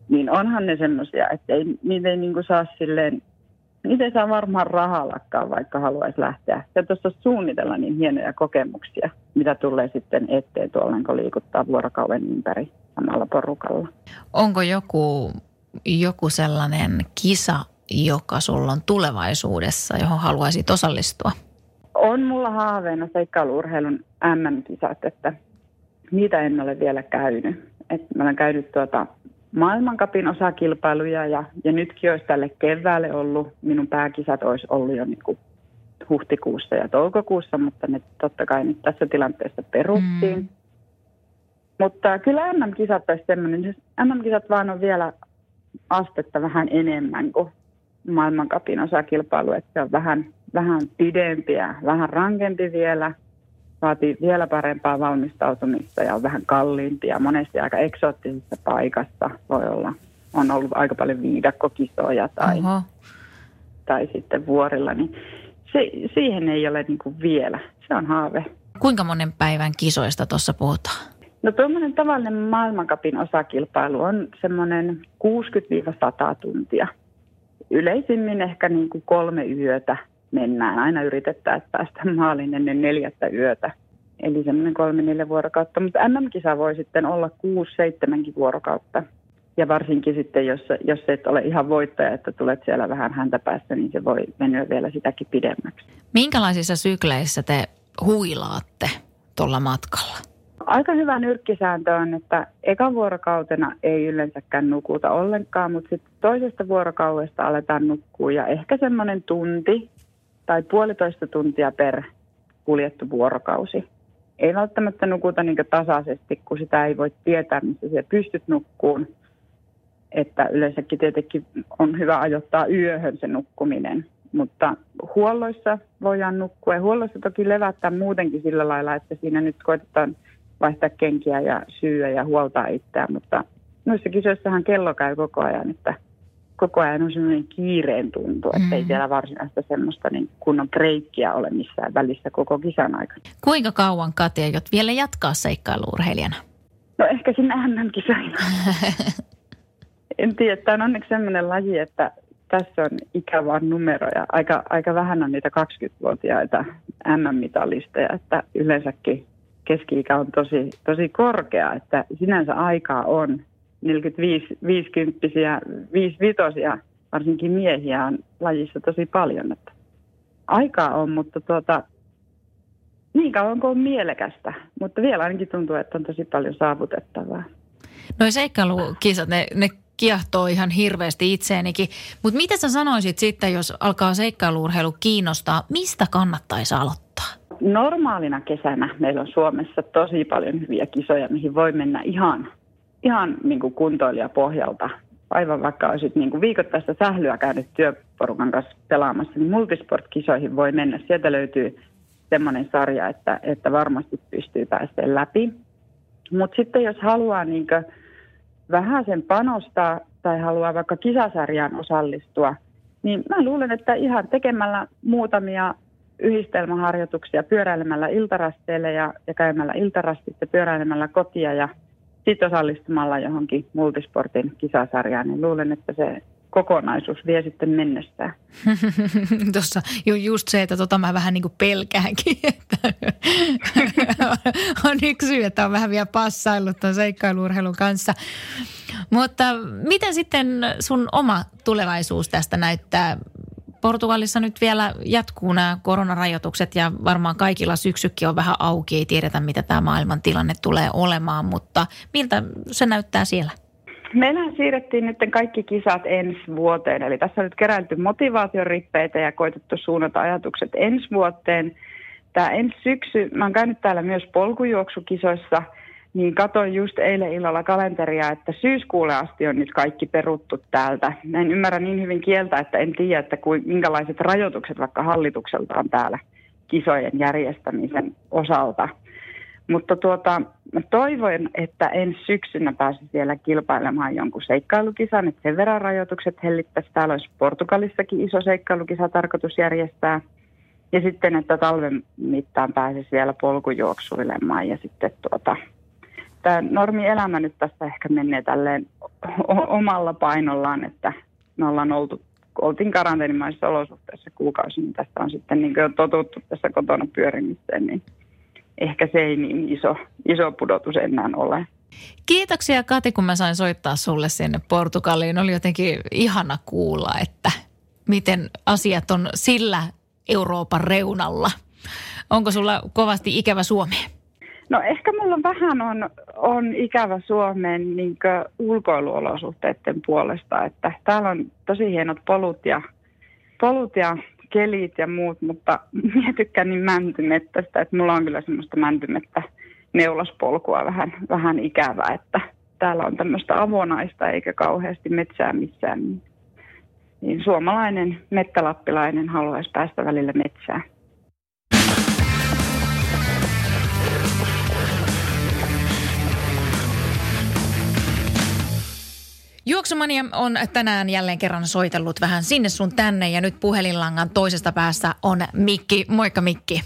Niin onhan ne semmoisia, että ei, niitä ei niinku saa silleen niin se saa varmaan rahalakkaa, vaikka haluaisi lähteä. Ja tuossa suunnitella niin hienoja kokemuksia, mitä tulee sitten eteen tuolla, kun liikuttaa vuorokauden ympäri samalla porukalla. Onko joku, joku sellainen kisa, joka sulla on tulevaisuudessa, johon haluaisit osallistua? On mulla haaveena seikkailuurheilun MM-kisat, että niitä en ole vielä käynyt. Et mä olen käynyt tuota maailmankapin osakilpailuja ja, ja nytkin olisi tälle keväälle ollut, minun pääkisat olisi ollut jo niin kuin huhtikuussa ja toukokuussa, mutta ne totta kai nyt tässä tilanteessa peruttiin. Mm. Mutta kyllä MM-kisat olisi semmoinen, MM-kisat vaan on vielä astetta vähän enemmän kuin maailmankapin osakilpailu, että se on vähän, vähän pidempiä, vähän rankempi vielä – vaatii vielä parempaa valmistautumista ja on vähän kalliimpia. Monesti aika eksoottisessa paikassa voi olla. On ollut aika paljon viidakkokisoja tai, tai sitten vuorilla, niin se, siihen ei ole niin kuin vielä. Se on haave. Kuinka monen päivän kisoista tuossa puhutaan? No tuommoinen tavallinen maailmankapin osakilpailu on semmoinen 60-100 tuntia. Yleisimmin ehkä niin kuin kolme yötä mennään. Aina yritetään päästä maaliin ennen neljättä yötä. Eli semmoinen kolme, neljä vuorokautta. Mutta MM-kisa voi sitten olla kuusi, seitsemänkin vuorokautta. Ja varsinkin sitten, jos, jos et ole ihan voittaja, että tulet siellä vähän häntä päässä, niin se voi mennä vielä sitäkin pidemmäksi. Minkälaisissa sykleissä te huilaatte tuolla matkalla? Aika hyvä nyrkkisääntö on, että eka vuorokautena ei yleensäkään nukuta ollenkaan, mutta sitten toisesta vuorokaudesta aletaan nukkua ja ehkä semmoinen tunti tai puolitoista tuntia per kuljettu vuorokausi. Ei välttämättä nukuta niin tasaisesti, kun sitä ei voi tietää, missä siellä pystyt nukkuun. Että yleensäkin tietenkin on hyvä ajoittaa yöhön se nukkuminen. Mutta huolloissa voidaan nukkua ja huolloissa toki levättää muutenkin sillä lailla, että siinä nyt koitetaan vaihtaa kenkiä ja syyä ja huoltaa itseään. Mutta noissa kisoissahan kello käy koko ajan, että koko ajan on sellainen kiireen tuntu, että mm. ei siellä varsinaista semmoista niin kunnon breikkiä ole missään välissä koko kisan aikana. Kuinka kauan Katja jot vielä jatkaa seikkailuurheilijana? No ehkä sinne MM-kisaina. en tiedä, tämä on onneksi sellainen laji, että tässä on ikävä numero ja aika, aika vähän on niitä 20-vuotiaita MM-mitalisteja, että yleensäkin keski-ikä on tosi, tosi korkea, että sinänsä aikaa on 45 50 55 varsinkin miehiä on lajissa tosi paljon. Että aikaa on, mutta tuota, niin kauan kuin on mielekästä, mutta vielä ainakin tuntuu, että on tosi paljon saavutettavaa. Noi seikkailukisat, ne, ne kiehtoo ihan hirveästi itseenikin. Mutta mitä sä sanoisit sitten, jos alkaa seikkailuurheilu kiinnostaa, mistä kannattaisi aloittaa? Normaalina kesänä meillä on Suomessa tosi paljon hyviä kisoja, mihin voi mennä ihan ihan niin kuin kuntoilijapohjalta. Aivan vaikka olisit niin kuin viikoittaista sählyä käynyt työporukan kanssa pelaamassa, niin multisport-kisoihin voi mennä. Sieltä löytyy semmoinen sarja, että, että varmasti pystyy pääsemään läpi. Mutta sitten jos haluaa niin vähän sen panostaa tai haluaa vaikka kisasarjaan osallistua, niin mä luulen, että ihan tekemällä muutamia yhdistelmäharjoituksia pyöräilemällä iltarasteille ja, ja käymällä iltarastit ja pyöräilemällä kotia ja sitten osallistumalla johonkin multisportin kisasarjaan, niin luulen, että se kokonaisuus vie sitten mennessään. Tuossa ju, just se, että tota mä vähän niin kuin pelkäänkin, että on yksi syy, että on vähän vielä passaillut tuon seikkailuurheilun kanssa. Mutta miten sitten sun oma tulevaisuus tästä näyttää? Portugalissa nyt vielä jatkuu nämä koronarajoitukset ja varmaan kaikilla syksykin on vähän auki. Ei tiedetä, mitä tämä maailman tilanne tulee olemaan, mutta miltä se näyttää siellä? Meillähän siirrettiin nyt kaikki kisat ensi vuoteen, eli tässä on nyt keräilty motivaatiorippeitä ja koitettu suunnata ajatukset ensi vuoteen. Tämä ensi syksy, mä oon käynyt täällä myös polkujuoksukisoissa – niin katoin just eilen illalla kalenteria, että syyskuulle asti on nyt kaikki peruttu täältä. Mä en ymmärrä niin hyvin kieltä, että en tiedä, että kuin, minkälaiset rajoitukset vaikka hallitukselta on täällä kisojen järjestämisen osalta. Mutta tuota, mä toivon, että ensi syksynä pääsis vielä kilpailemaan jonkun seikkailukisan, että sen verran rajoitukset hellittäisi. Täällä olisi Portugalissakin iso seikkailukisa tarkoitus järjestää. Ja sitten, että talven mittaan pääsisi vielä polkujuoksuilemaan ja sitten tuota, tämä normielämä nyt tässä ehkä menee tälleen omalla painollaan, että me ollaan oltu oltiin karanteenimaisissa olosuhteissa kuukausi, niin tästä on sitten niin jo totuttu tässä kotona pyörimiseen, niin ehkä se ei niin iso, iso pudotus enää ole. Kiitoksia Kati, kun mä sain soittaa sulle sinne Portugaliin. Oli jotenkin ihana kuulla, että miten asiat on sillä Euroopan reunalla. Onko sulla kovasti ikävä Suomeen? No ehkä mulla vähän on, on ikävä Suomen niin ulkoiluolosuhteiden puolesta, että täällä on tosi hienot polut ja, polut ja kelit ja muut, mutta minä tykkään niin mäntymettästä, että mulla on kyllä semmoista mäntymettä neulaspolkua vähän, vähän ikävää, että täällä on tämmöistä avonaista eikä kauheasti metsää missään. Niin, niin suomalainen mettälappilainen haluaisi päästä välillä metsään. Juoksumania on tänään jälleen kerran soitellut vähän sinne sun tänne ja nyt puhelinlangan toisesta päässä on Mikki. Moikka Mikki.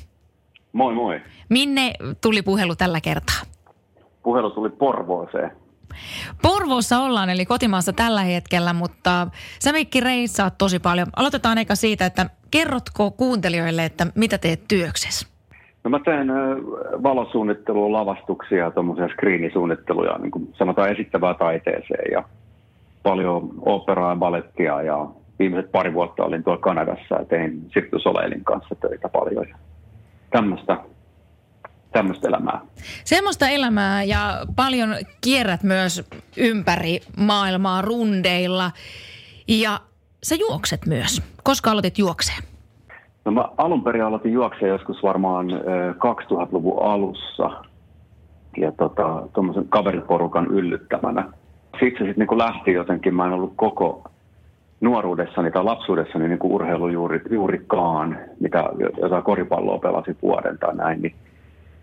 Moi moi. Minne tuli puhelu tällä kertaa? Puhelu tuli Porvooseen. Porvoossa ollaan, eli kotimaassa tällä hetkellä, mutta sä Mikki reissaat tosi paljon. Aloitetaan eka siitä, että kerrotko kuuntelijoille, että mitä teet työksessä? No mä teen valosuunnittelua, lavastuksia, tuommoisia screenisuunnitteluja, niin kuin sanotaan esittävää taiteeseen ja paljon operaa ja balettia ja viimeiset pari vuotta olin tuolla Kanadassa ja tein Sirtu Soleilin kanssa töitä paljon. Tämmöistä tämmöistä elämää. Semmoista elämää ja paljon kierrät myös ympäri maailmaa rundeilla ja sä juokset myös. Koska aloitit juokseen? No mä alun perin aloitin juokseen joskus varmaan 2000-luvun alussa ja tota, tuommoisen kaveriporukan yllyttämänä. Sitten se sitten niin lähti jotenkin, mä en ollut koko nuoruudessani tai lapsuudessani niin kuin urheilu juuri, juurikaan, mitä jotain koripalloa pelasi vuoden tai näin, niin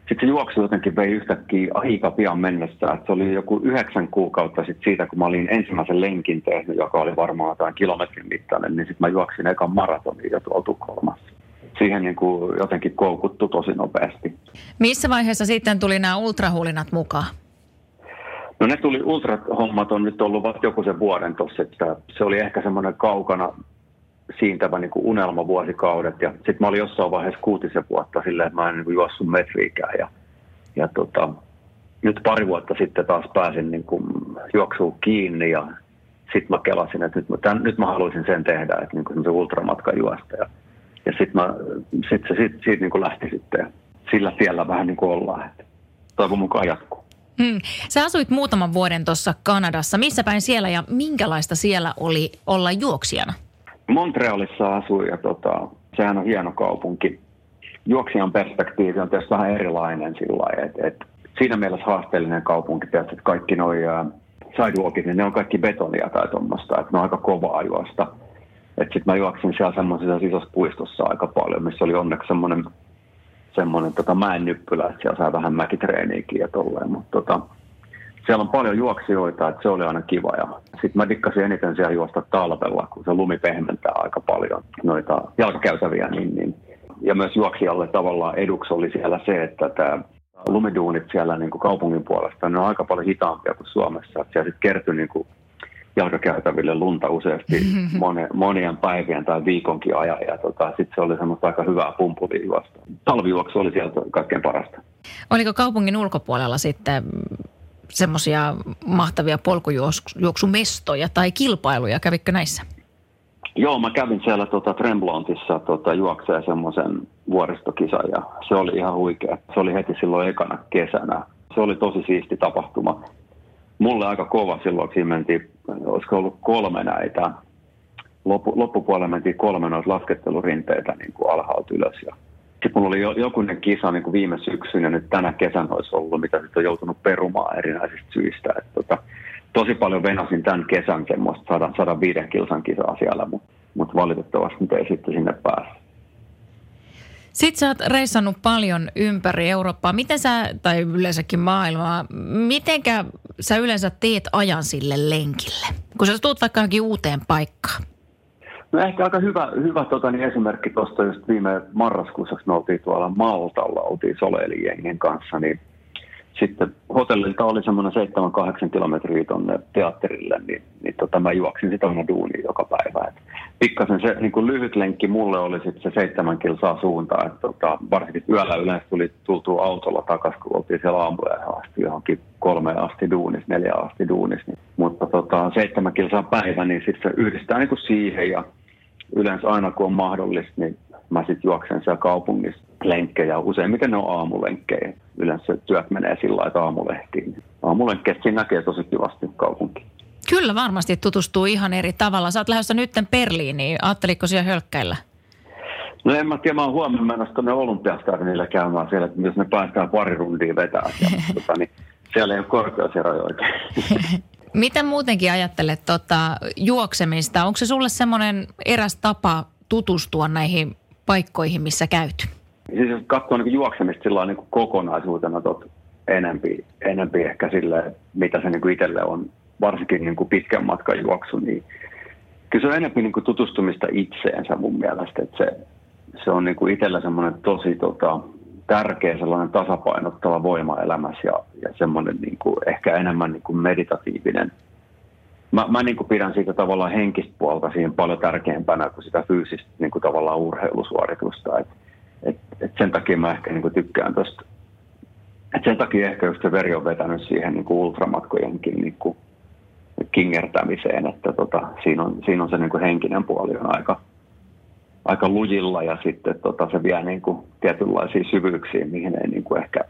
sitten se juoksu jotenkin vei yhtäkkiä aika pian mennessä. Että se oli joku yhdeksän kuukautta sit siitä, kun mä olin ensimmäisen lenkin tehnyt, joka oli varmaan jotain kilometrin mittainen, niin sitten mä juoksin ekan maratonin jo tuolla Tukholmassa. Siihen niin kuin jotenkin koukuttu tosi nopeasti. Missä vaiheessa sitten tuli nämä ultrahulinat mukaan? No ne tuli, ultrahommat on nyt ollut vasta joku sen vuoden tuossa, että se oli ehkä semmoinen kaukana siintävä niin kuin unelmavuosikaudet. Ja sitten mä olin jossain vaiheessa kuutisen vuotta silleen, että mä en niin juossut metriikään. Ja, ja tota, nyt pari vuotta sitten taas pääsin niin kuin juoksuun kiinni ja sitten mä kelasin, että nyt, tämän, nyt mä haluaisin sen tehdä, että niin kuin ultramatka juosta. Ja, ja sitten sit se sit, siitä niin kuin lähti sitten sillä tiellä vähän niin kuin ollaan, että toivon mukaan jatkuu. Hmm. Sä asuit muutaman vuoden tuossa Kanadassa. Missä päin siellä ja minkälaista siellä oli olla juoksijana? Montrealissa asuin ja tota, sehän on hieno kaupunki. Juoksijan perspektiivi on tietysti vähän erilainen sillä että et siinä mielessä haasteellinen kaupunki, että kaikki nuo sidewalkit, niin ne on kaikki betonia tai tuommoista, että ne on aika kovaa juosta. Sitten mä juoksin siellä semmoisessa isossa puistossa aika paljon, missä oli onneksi semmoinen semmoinen tota mäennyppylä, että siellä sai vähän mäkitreeniäkin ja tolleen, mutta tota, siellä on paljon juoksijoita, että se oli aina kiva. Ja sitten mä dikkasin eniten siellä juosta talvella, kun se lumi pehmentää aika paljon noita jalkakäytäviä. Niin, niin. Ja myös juoksijalle tavallaan eduksi oli siellä se, että tämä lumiduunit siellä niin kuin kaupungin puolesta, ne on aika paljon hitaampia kuin Suomessa. Että siellä sitten kertyi niin kuin jalkakäytäville lunta useasti monen, monien päivien tai viikonkin ajan. Ja tota, sitten se oli semmoista aika hyvää pumpulijuosta. Talvijuoksu oli sieltä kaikkein parasta. Oliko kaupungin ulkopuolella sitten semmoisia mahtavia polkujuoksumestoja tai kilpailuja? Kävikö näissä? Joo, mä kävin siellä tota, Tremblontissa tota, juokseen semmoisen vuoristokisan ja se oli ihan huikea. Se oli heti silloin ekana kesänä. Se oli tosi siisti tapahtuma. Mulle aika kova silloin, kun mentiin, olisiko ollut kolme näitä. Loppu, loppupuolella mentiin kolme noita laskettelurinteitä niin kuin alhaalta ylös ja sitten mulla oli jokunen kisa niin kuin viime syksyn ja nyt tänä kesän olisi ollut, mitä sitten on joutunut perumaan erinäisistä syistä. Et, tota, tosi paljon venasin tämän kesän semmoista 100, 105 kilsan kisaa siellä, mutta mut valitettavasti nyt ei sitten sinne pääse. Sitten sä oot reissannut paljon ympäri Eurooppaa. Miten sä, tai yleensäkin maailmaa, mitenkä sä yleensä teet ajan sille lenkille? Kun sä tuut vaikka johonkin uuteen paikkaan. No ehkä aika hyvä, hyvä tota, niin esimerkki tuosta just viime marraskuussa, kun me oltiin tuolla Maltalla, oltiin Soleili kanssa, niin sitten hotellilta oli semmoinen 7-8 kilometriä tuonne teatterille, niin, niin tota, mä juoksin sitä aina duuniin joka päivä. Et pikkasen se niin kuin lyhyt lenkki mulle oli sitten se seitsemän kilsaa suuntaan. Että tota, varsinkin yöllä yleensä tuli tultua autolla takaisin, kun oltiin siellä aamuja asti johonkin kolme asti duunis, neljä asti duunis. Niin. Mutta tota, seitsemän kilsaa päivä, niin sitten se yhdistää niin kuin siihen ja yleensä aina kun on mahdollista, niin mä sitten juoksen siellä kaupungissa lenkkejä. Useimmiten ne on aamulenkkejä. Yleensä työt menee sillä lailla, että aamulehtiin. Aamulenkkeet siinä näkee tosi kivasti kaupunki. Kyllä varmasti tutustuu ihan eri tavalla. Sä oot lähdössä nytten Berliiniin. Ajatteliko siellä hölkkäillä? No en mä tiedä, mä oon huomenna menossa tuonne Olympiastadionille käymään siellä, että jos me päästään pari rundia vetää. Tota, niin siellä ei ole oikein. Miten muutenkin ajattelet tota, juoksemista? Onko se sulle semmoinen eräs tapa tutustua näihin paikkoihin, missä käyt? Siis jos katsoo niin juoksemista sillä niin kokonaisuutena tot enempi, enempi ehkä sille, mitä se niin itselle on, varsinkin niin kuin pitkän matkan juoksu, niin kyllä se on enemmän niin kuin tutustumista itseensä mun mielestä, että se, se on niin kuin itsellä semmoinen tosi tota, tärkeä sellainen tasapainottava voima elämässä ja, ja semmoinen niin kuin, ehkä enemmän niin kuin meditatiivinen. Mä, mä niin kuin pidän siitä tavallaan henkistä puolta siihen paljon tärkeämpänä kuin sitä fyysistä niin kuin tavallaan urheilusuoritusta. Et, et, et sen takia mä ehkä niin kuin tykkään tuosta. sen takia ehkä just se veri on vetänyt siihen niin kuin ultramatkojenkin niin kuin kingertämiseen, että tota, siinä, on, siinä on se niin kuin henkinen puoli on aika, aika lujilla ja sitten tota, se vie niin kuin tietynlaisiin syvyyksiin, mihin ei niin kuin ehkä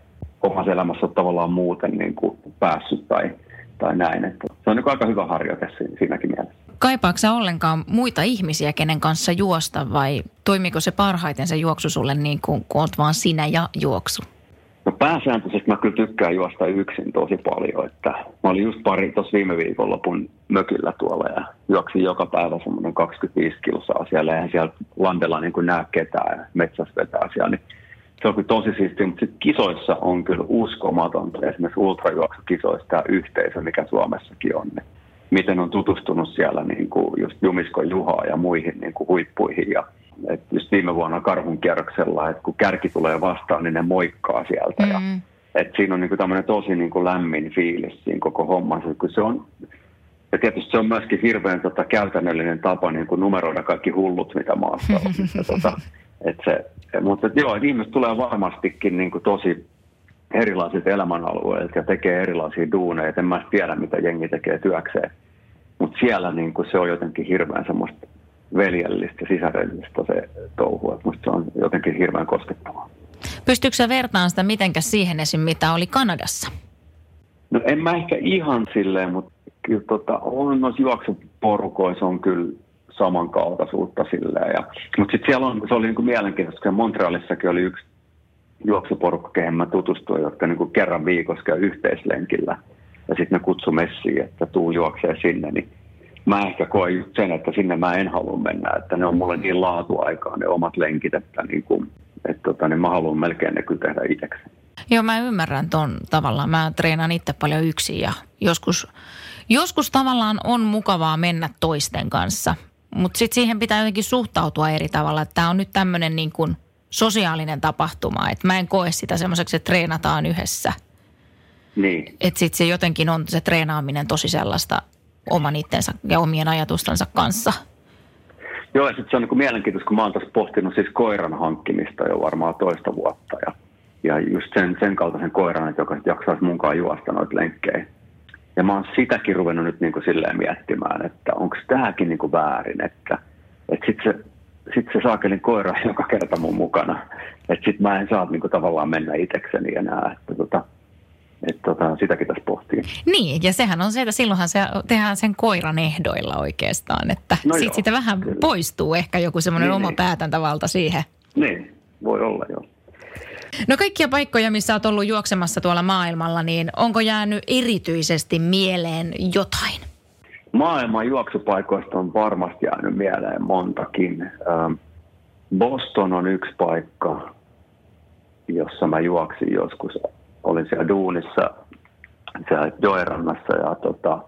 omassa elämässä ole tavallaan muuten niin kuin päässyt tai, tai näin. Että se on niin kuin aika hyvä harjoite siinäkin mielessä. Kaipaako sä ollenkaan muita ihmisiä, kenen kanssa juosta vai toimiko se parhaiten se juoksu sulle niin kuin, kun olet vaan sinä ja juoksu? Pääsääntöisesti mä kyllä tykkään juosta yksin tosi paljon, että mä olin just pari tuossa viime viikonlopun mökillä tuolla ja juoksin joka päivä semmoinen 25 kilsaa siellä, eihän siellä landella niin kuin näe ketään metsässä vetää siellä, niin se on kyllä tosi siistiä, mutta sitten kisoissa on kyllä uskomatonta, esimerkiksi ultrajuoksukisoissa tämä yhteisö, mikä Suomessakin on, niin miten on tutustunut siellä niin kuin just Jumisko Juhaa ja muihin niin kuin huippuihin ja et just viime vuonna karhun kierroksella, että kun kärki tulee vastaan, niin ne moikkaa sieltä. Mm. Ja, et siinä on niin tämmöinen tosi niin kuin lämmin fiilis siinä koko hommassa. Kun se on, ja tietysti se on myöskin hirveän tota, käytännöllinen tapa niin kuin numeroida kaikki hullut, mitä maassa on. ja, tota, et se, mutta et joo, ihmiset tulee varmastikin niin kuin tosi erilaisilta elämänalueilta ja tekee erilaisia duuneja. En mä tiedä, mitä jengi tekee työkseen. Mutta siellä niin kuin se on jotenkin hirveän semmoista veljellistä, sisarellista se touhu. Että musta se on jotenkin hirveän koskettavaa. Pystyykö sä vertaan sitä mitenkä siihen esim. mitä oli Kanadassa? No en mä ehkä ihan silleen, mutta kyllä tota, on noissa juoksuporukoissa on kyllä samankaltaisuutta silleen. Ja, mutta sitten siellä on, se oli niinku mielenkiintoista, koska Montrealissakin oli yksi juoksuporukka, kehen mä tutustuin, jotka niinku kerran viikossa käy yhteislenkillä. Ja sitten ne kutsu messiin, että tuu juoksee sinne, niin mä ehkä koen just sen, että sinne mä en halua mennä, että ne on mulle niin laatuaikaa ne omat lenkit, että, niin kuin, että tota, niin mä haluan melkein ne kyllä tehdä itseksi. Joo, mä ymmärrän ton tavallaan. Mä treenaan itse paljon yksin ja joskus, joskus tavallaan on mukavaa mennä toisten kanssa. Mutta sitten siihen pitää jotenkin suhtautua eri tavalla. Tämä on nyt tämmöinen niin sosiaalinen tapahtuma. Että mä en koe sitä semmoiseksi, että treenataan yhdessä. Niin. Että sitten se jotenkin on se treenaaminen tosi sellaista oman itsensä ja omien ajatustensa kanssa. Joo, ja sitten se on niin mielenkiintoista, kun mä oon tässä pohtinut siis koiran hankkimista jo varmaan toista vuotta. Ja, ja just sen, sen kaltaisen koiran, että joka jaksaisi munkaan juosta noita lenkkejä. Ja mä oon sitäkin ruvennut nyt niin kuin silleen miettimään, että onko tämäkin niin kuin väärin, että, että sitten se, sit se saakelin koira joka kerta mun mukana. Että sitten mä en saa niin kuin tavallaan mennä itsekseni enää. Että tota, että tota, sitäkin tässä pohtii. Niin, ja sehän on se, että silloinhan se tehdään sen koiran ehdoilla oikeastaan, että no sit siitä vähän kyllä. poistuu ehkä joku semmoinen niin, oma niin. päätäntävalta siihen. Niin, voi olla joo. No kaikkia paikkoja, missä olet ollut juoksemassa tuolla maailmalla, niin onko jäänyt erityisesti mieleen jotain? Maailman juoksupaikoista on varmasti jäänyt mieleen montakin. Ähm, Boston on yksi paikka, jossa mä juoksin joskus olin siellä duunissa siellä Joerannassa ja tota,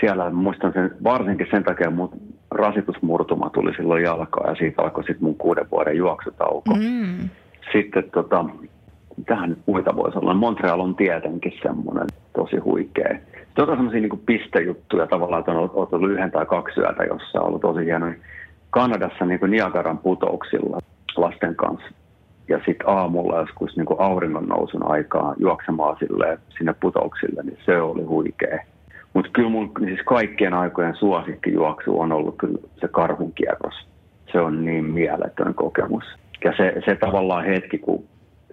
siellä muistan sen varsinkin sen takia mun rasitusmurtuma tuli silloin jalkaan ja siitä alkoi sitten mun kuuden vuoden juoksutauko. Mm. Sitten tota, tähän nyt muita voisi olla. Montreal on tietenkin semmoinen tosi huikea. Tota semmoisia niin pistejuttuja tavallaan, että on ollut, ollut yhden tai kaksi yötä, jossa on ollut tosi hieno. Kanadassa niin Niagaran putouksilla lasten kanssa. Ja sitten aamulla joskus niin auringon nousun aikaa juoksemaan sille, sinne putouksille, niin se oli huikea. Mutta kyllä mun siis kaikkien aikojen suosikkijuoksu on ollut kyllä se karhunkierros. Se on niin mieletön kokemus. Ja se, se tavallaan hetki, kun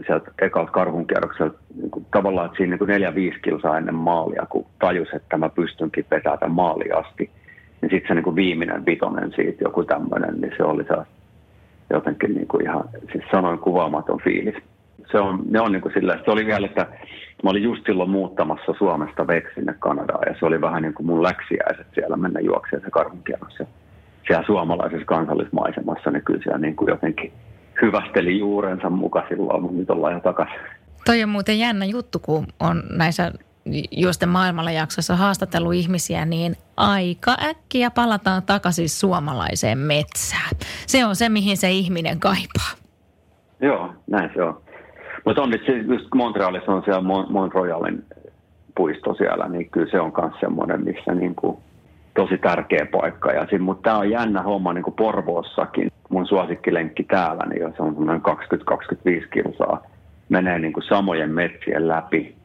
sieltä ekalta karhunkierrokselta niin kuin, tavallaan, että siinä niin neljä viisi kilsaa ennen maalia, kun tajus, että mä pystynkin vetämään tämän maaliin asti, niin sitten se niin viimeinen vitonen siitä, joku tämmöinen, niin se oli se jotenkin niin kuin ihan, siis sanoin kuvaamaton fiilis. Se on, ne on niin kuin sillä, se oli vielä, että mä olin just silloin muuttamassa Suomesta veksi sinne Kanadaan ja se oli vähän niin kuin mun läksiäiset siellä mennä juokseen se karhunkierros. Ja siellä suomalaisessa kansallismaisemassa, niin kyllä siellä niin kuin jotenkin hyvästeli juurensa muka silloin, mutta nyt ollaan jo takaisin. Toi on muuten jännä juttu, kun on näissä juosten maailmalla jaksossa haastatellut ihmisiä, niin aika äkkiä palataan takaisin suomalaiseen metsään. Se on se, mihin se ihminen kaipaa. Joo, näin se on. Mutta on nyt just Montrealissa on siellä Mon, Mont Royalin puisto siellä, niin kyllä se on myös semmoinen, missä niin kuin tosi tärkeä paikka. Ja mutta tämä on jännä homma niin kuin Porvoossakin. Mun suosikkilenkki täällä, niin se on semmoinen 20-25 kilsaa. Menee niin kuin samojen metsien läpi.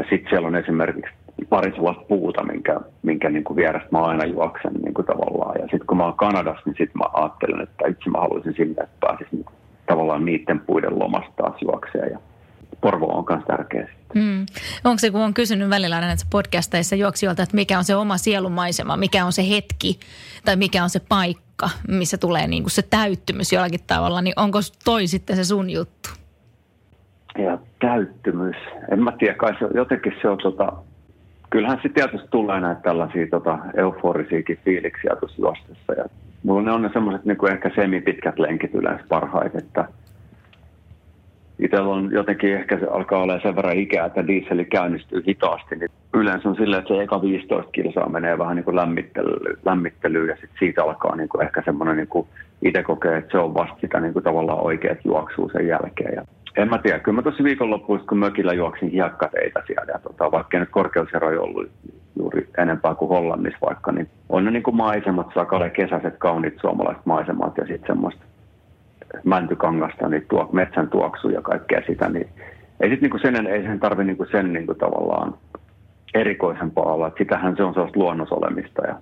Ja sitten siellä on esimerkiksi pari sellaista puuta, minkä, minkä niin kuin vierestä mä aina juoksen niin kuin tavallaan. Ja sitten kun mä oon Kanadassa, niin sitten mä ajattelen, että itse mä haluaisin sinne, että pääsis niin tavallaan niiden puiden lomasta taas juokseen. Ja Porvo on myös tärkeä. Mm. Onko se, kun on kysynyt välillä näissä podcasteissa juoksijoilta, että mikä on se oma sielumaisema, mikä on se hetki tai mikä on se paikka, missä tulee niin kuin se täyttymys jollakin tavalla, niin onko toi sitten se sun juttu? Ja täyttymys. En mä tiedä, kai se, jotenkin se on tota, kyllähän se tietysti tulee näitä tällaisia tota, euforisiakin fiiliksiä tuossa juostessa. Ja mulla ne on ne semmoiset niin ehkä semipitkät lenkit yleensä parhaiten, että – itsellä on jotenkin ehkä se alkaa olla sen verran ikää, että dieseli käynnistyy hitaasti, niin yleensä on silleen, että se eka 15 kilsaa menee vähän niin kuin lämmittelyyn, lämmittelyyn ja sitten siitä alkaa niin kuin ehkä semmoinen, niin kuin itse kokee, että se on vasta sitä niin kuin tavallaan oikeat juoksuu sen jälkeen. Ja en mä tiedä, kyllä mä tuossa viikonloppuissa, kun mökillä juoksin hiekkateitä siellä, ja tota, vaikka nyt korkeusero ollut juuri enempää kuin Hollannissa vaikka, niin on ne niin kuin maisemat, sakale kesäiset, kauniit suomalaiset maisemat ja sitten semmoista mäntykangasta, niin tuo, metsän tuoksu ja kaikkea sitä, niin ei, sit niinku sen, ei sen tarvitse niinku sen niinku tavallaan erikoisempaa olla. Että sitähän se on sellaista luonnosolemista ja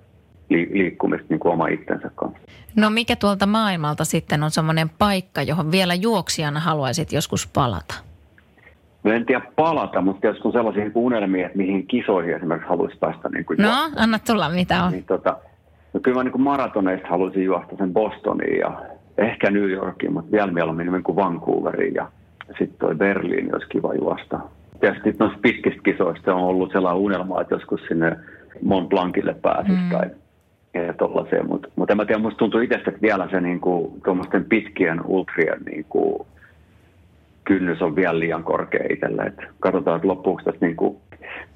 li, liikkumista niinku oma itsensä kanssa. No mikä tuolta maailmalta sitten on semmoinen paikka, johon vielä juoksijana haluaisit joskus palata? No en tiedä palata, mutta jos on sellaisia niin unelmia, että mihin kisoihin esimerkiksi haluaisi päästä. Niin kuin no, juosta, anna tulla, mitä on. Niin, tota, no kyllä mä niin kuin maratoneista haluaisin juosta sen Bostoniin ja ehkä New Yorkiin, mutta vielä mieluummin niin kuin Vancouveriin ja sitten toi Berliin olisi kiva juosta. Sitten noista pitkistä kisoista on ollut sellainen unelma, että joskus sinne Mont Blancille pääsisi mm. tai tollaiseen, mutta mut en mä tiedä, musta tuntuu itsestä, että vielä se niinku, tuommoisten pitkien ultrien niinku, kynnys on vielä liian korkea itselle. Et katsotaan, että loppuuko tässä niinku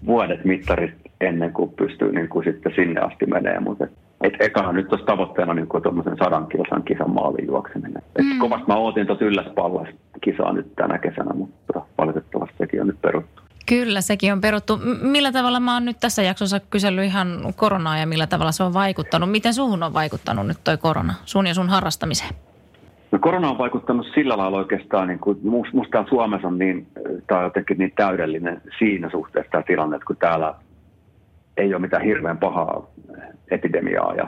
vuodet mittarit ennen kuin pystyy niinku sitten sinne asti menee, mutta et ekahan nyt olisi tavoitteena niin tuommoisen sadan kilsan kisan maalin juokseminen. Et mm. Kovasti mä ootin tuota ylläspallas kisaa nyt tänä kesänä, mutta valitettavasti sekin on nyt peruttu. Kyllä, sekin on peruttu. Millä tavalla mä oon nyt tässä jaksossa kysellyt ihan koronaa ja millä tavalla se on vaikuttanut? Miten suhun on vaikuttanut nyt toi korona, sun ja sun harrastamiseen? No korona on vaikuttanut sillä lailla oikeastaan, niin kuin musta Suomessa on niin, tai jotenkin niin täydellinen siinä suhteessa tämä tilanne, että kun täällä ei ole mitään hirveän pahaa epidemiaa ja,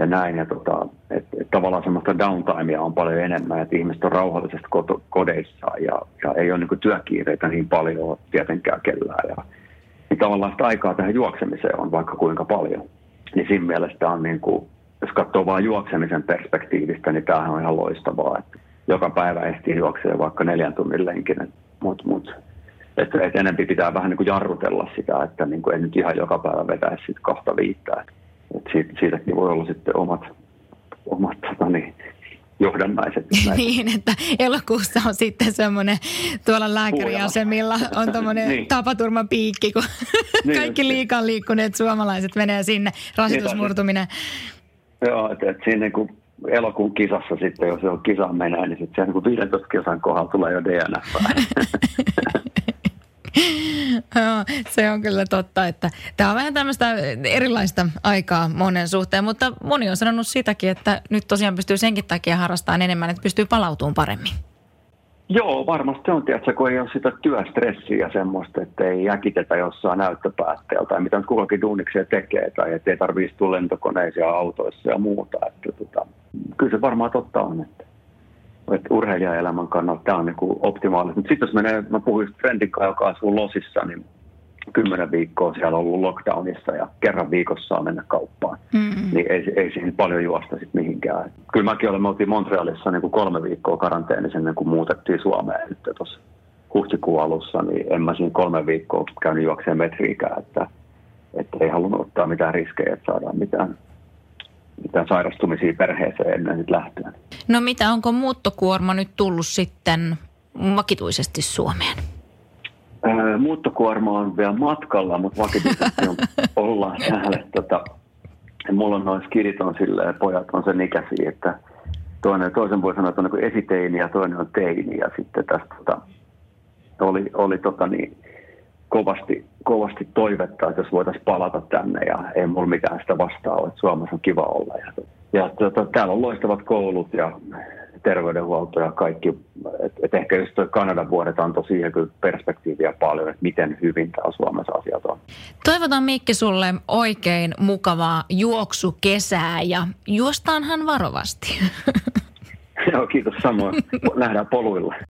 ja näin. Ja tota, et, et tavallaan semmoista downtimea on paljon enemmän, että ihmiset on rauhallisesti koto, kodeissa ja, ja ei ole niin työkiireitä niin paljon tietenkään kellään. Ja, niin tavallaan sitä aikaa tähän juoksemiseen on vaikka kuinka paljon. Niin siinä mielessä on niin kuin, jos katsoo vain juoksemisen perspektiivistä, niin tämähän on ihan loistavaa. Että joka päivä ehtii juoksee vaikka neljän tunnin lenkin. Mutta mut, että et enempi pitää vähän niin kuin jarrutella sitä, että niin kuin ei nyt ihan joka päivä vetäisi kahta viittaa. Et siitä, siitäkin voi olla sitten omat, omat tota niin, johdannaiset. niin, että elokuussa on sitten semmoinen tuolla lääkäriasemilla on tuommoinen niin. tapaturman piikki, kun niin, kaikki liikaa liikkuneet suomalaiset menee sinne, rasitusmurtuminen. Joo, että et siinä niin kuin elokuun kisassa sitten, jos se on kisaan menee, niin sitten se niin 15 kisan kohdalla tulee jo DNF. Joo, se on kyllä totta, että tämä on vähän tämmöistä erilaista aikaa monen suhteen, mutta moni on sanonut sitäkin, että nyt tosiaan pystyy senkin takia harrastamaan enemmän, että pystyy palautumaan paremmin. Joo, varmasti on, tiedätkö, kun ei ole sitä työstressiä ja semmoista, että ei jäkitetä jossain näyttöpäätteellä tai mitä nyt kukakin duuniksia tekee tai ettei tarvitse tulla lentokoneisia autoissa ja muuta. Että, tota, kyllä se varmaan totta on, että, että urheilijaelämän kannalta tämä on niin optimaalista. Mutta sitten jos menee, mä puhuin just friendin kanssa, joka asuu Losissa, niin kymmenen viikkoa siellä on ollut lockdownissa ja kerran viikossa saa mennä kauppaan. Mm-hmm. Niin ei, ei siihen paljon juosta sitten mihinkään. Kyllä mäkin olen, me oltiin Montrealissa niin kuin kolme viikkoa karanteenissa ennen kuin muutettiin Suomeen nyt tuossa huhtikuun alussa, niin en mä siinä kolme viikkoa käynyt juokseen metriikään, että, että ei halunnut ottaa mitään riskejä, että saadaan mitään, mitään sairastumisia perheeseen ennen nyt lähtöä. No mitä, onko muuttokuorma nyt tullut sitten vakituisesti Suomeen? muuttokuorma on vielä matkalla, mutta vakituisesti on, ollaan täällä. Tota, mulla on noin skidit on silleen, pojat on sen ikäisiä, että toinen, toisen voi sanoa, että on niin esiteini ja toinen on teini. Ja sitten tästä tota, oli, oli tota niin, kovasti, kovasti toivetta, että jos voitaisiin palata tänne ja ei mulla mitään sitä vastaa ole, että Suomessa on kiva olla. Ja, ja tota, täällä on loistavat koulut ja terveydenhuolto ja kaikki. Et, et ehkä just tuo Kanadan vuodet antoi siihen kyllä perspektiiviä paljon, että miten hyvin täällä Suomessa asiat on. Toivotan Mikki sulle oikein mukavaa juoksukesää ja juostaanhan varovasti. Joo, kiitos samoin. Nähdään poluilla.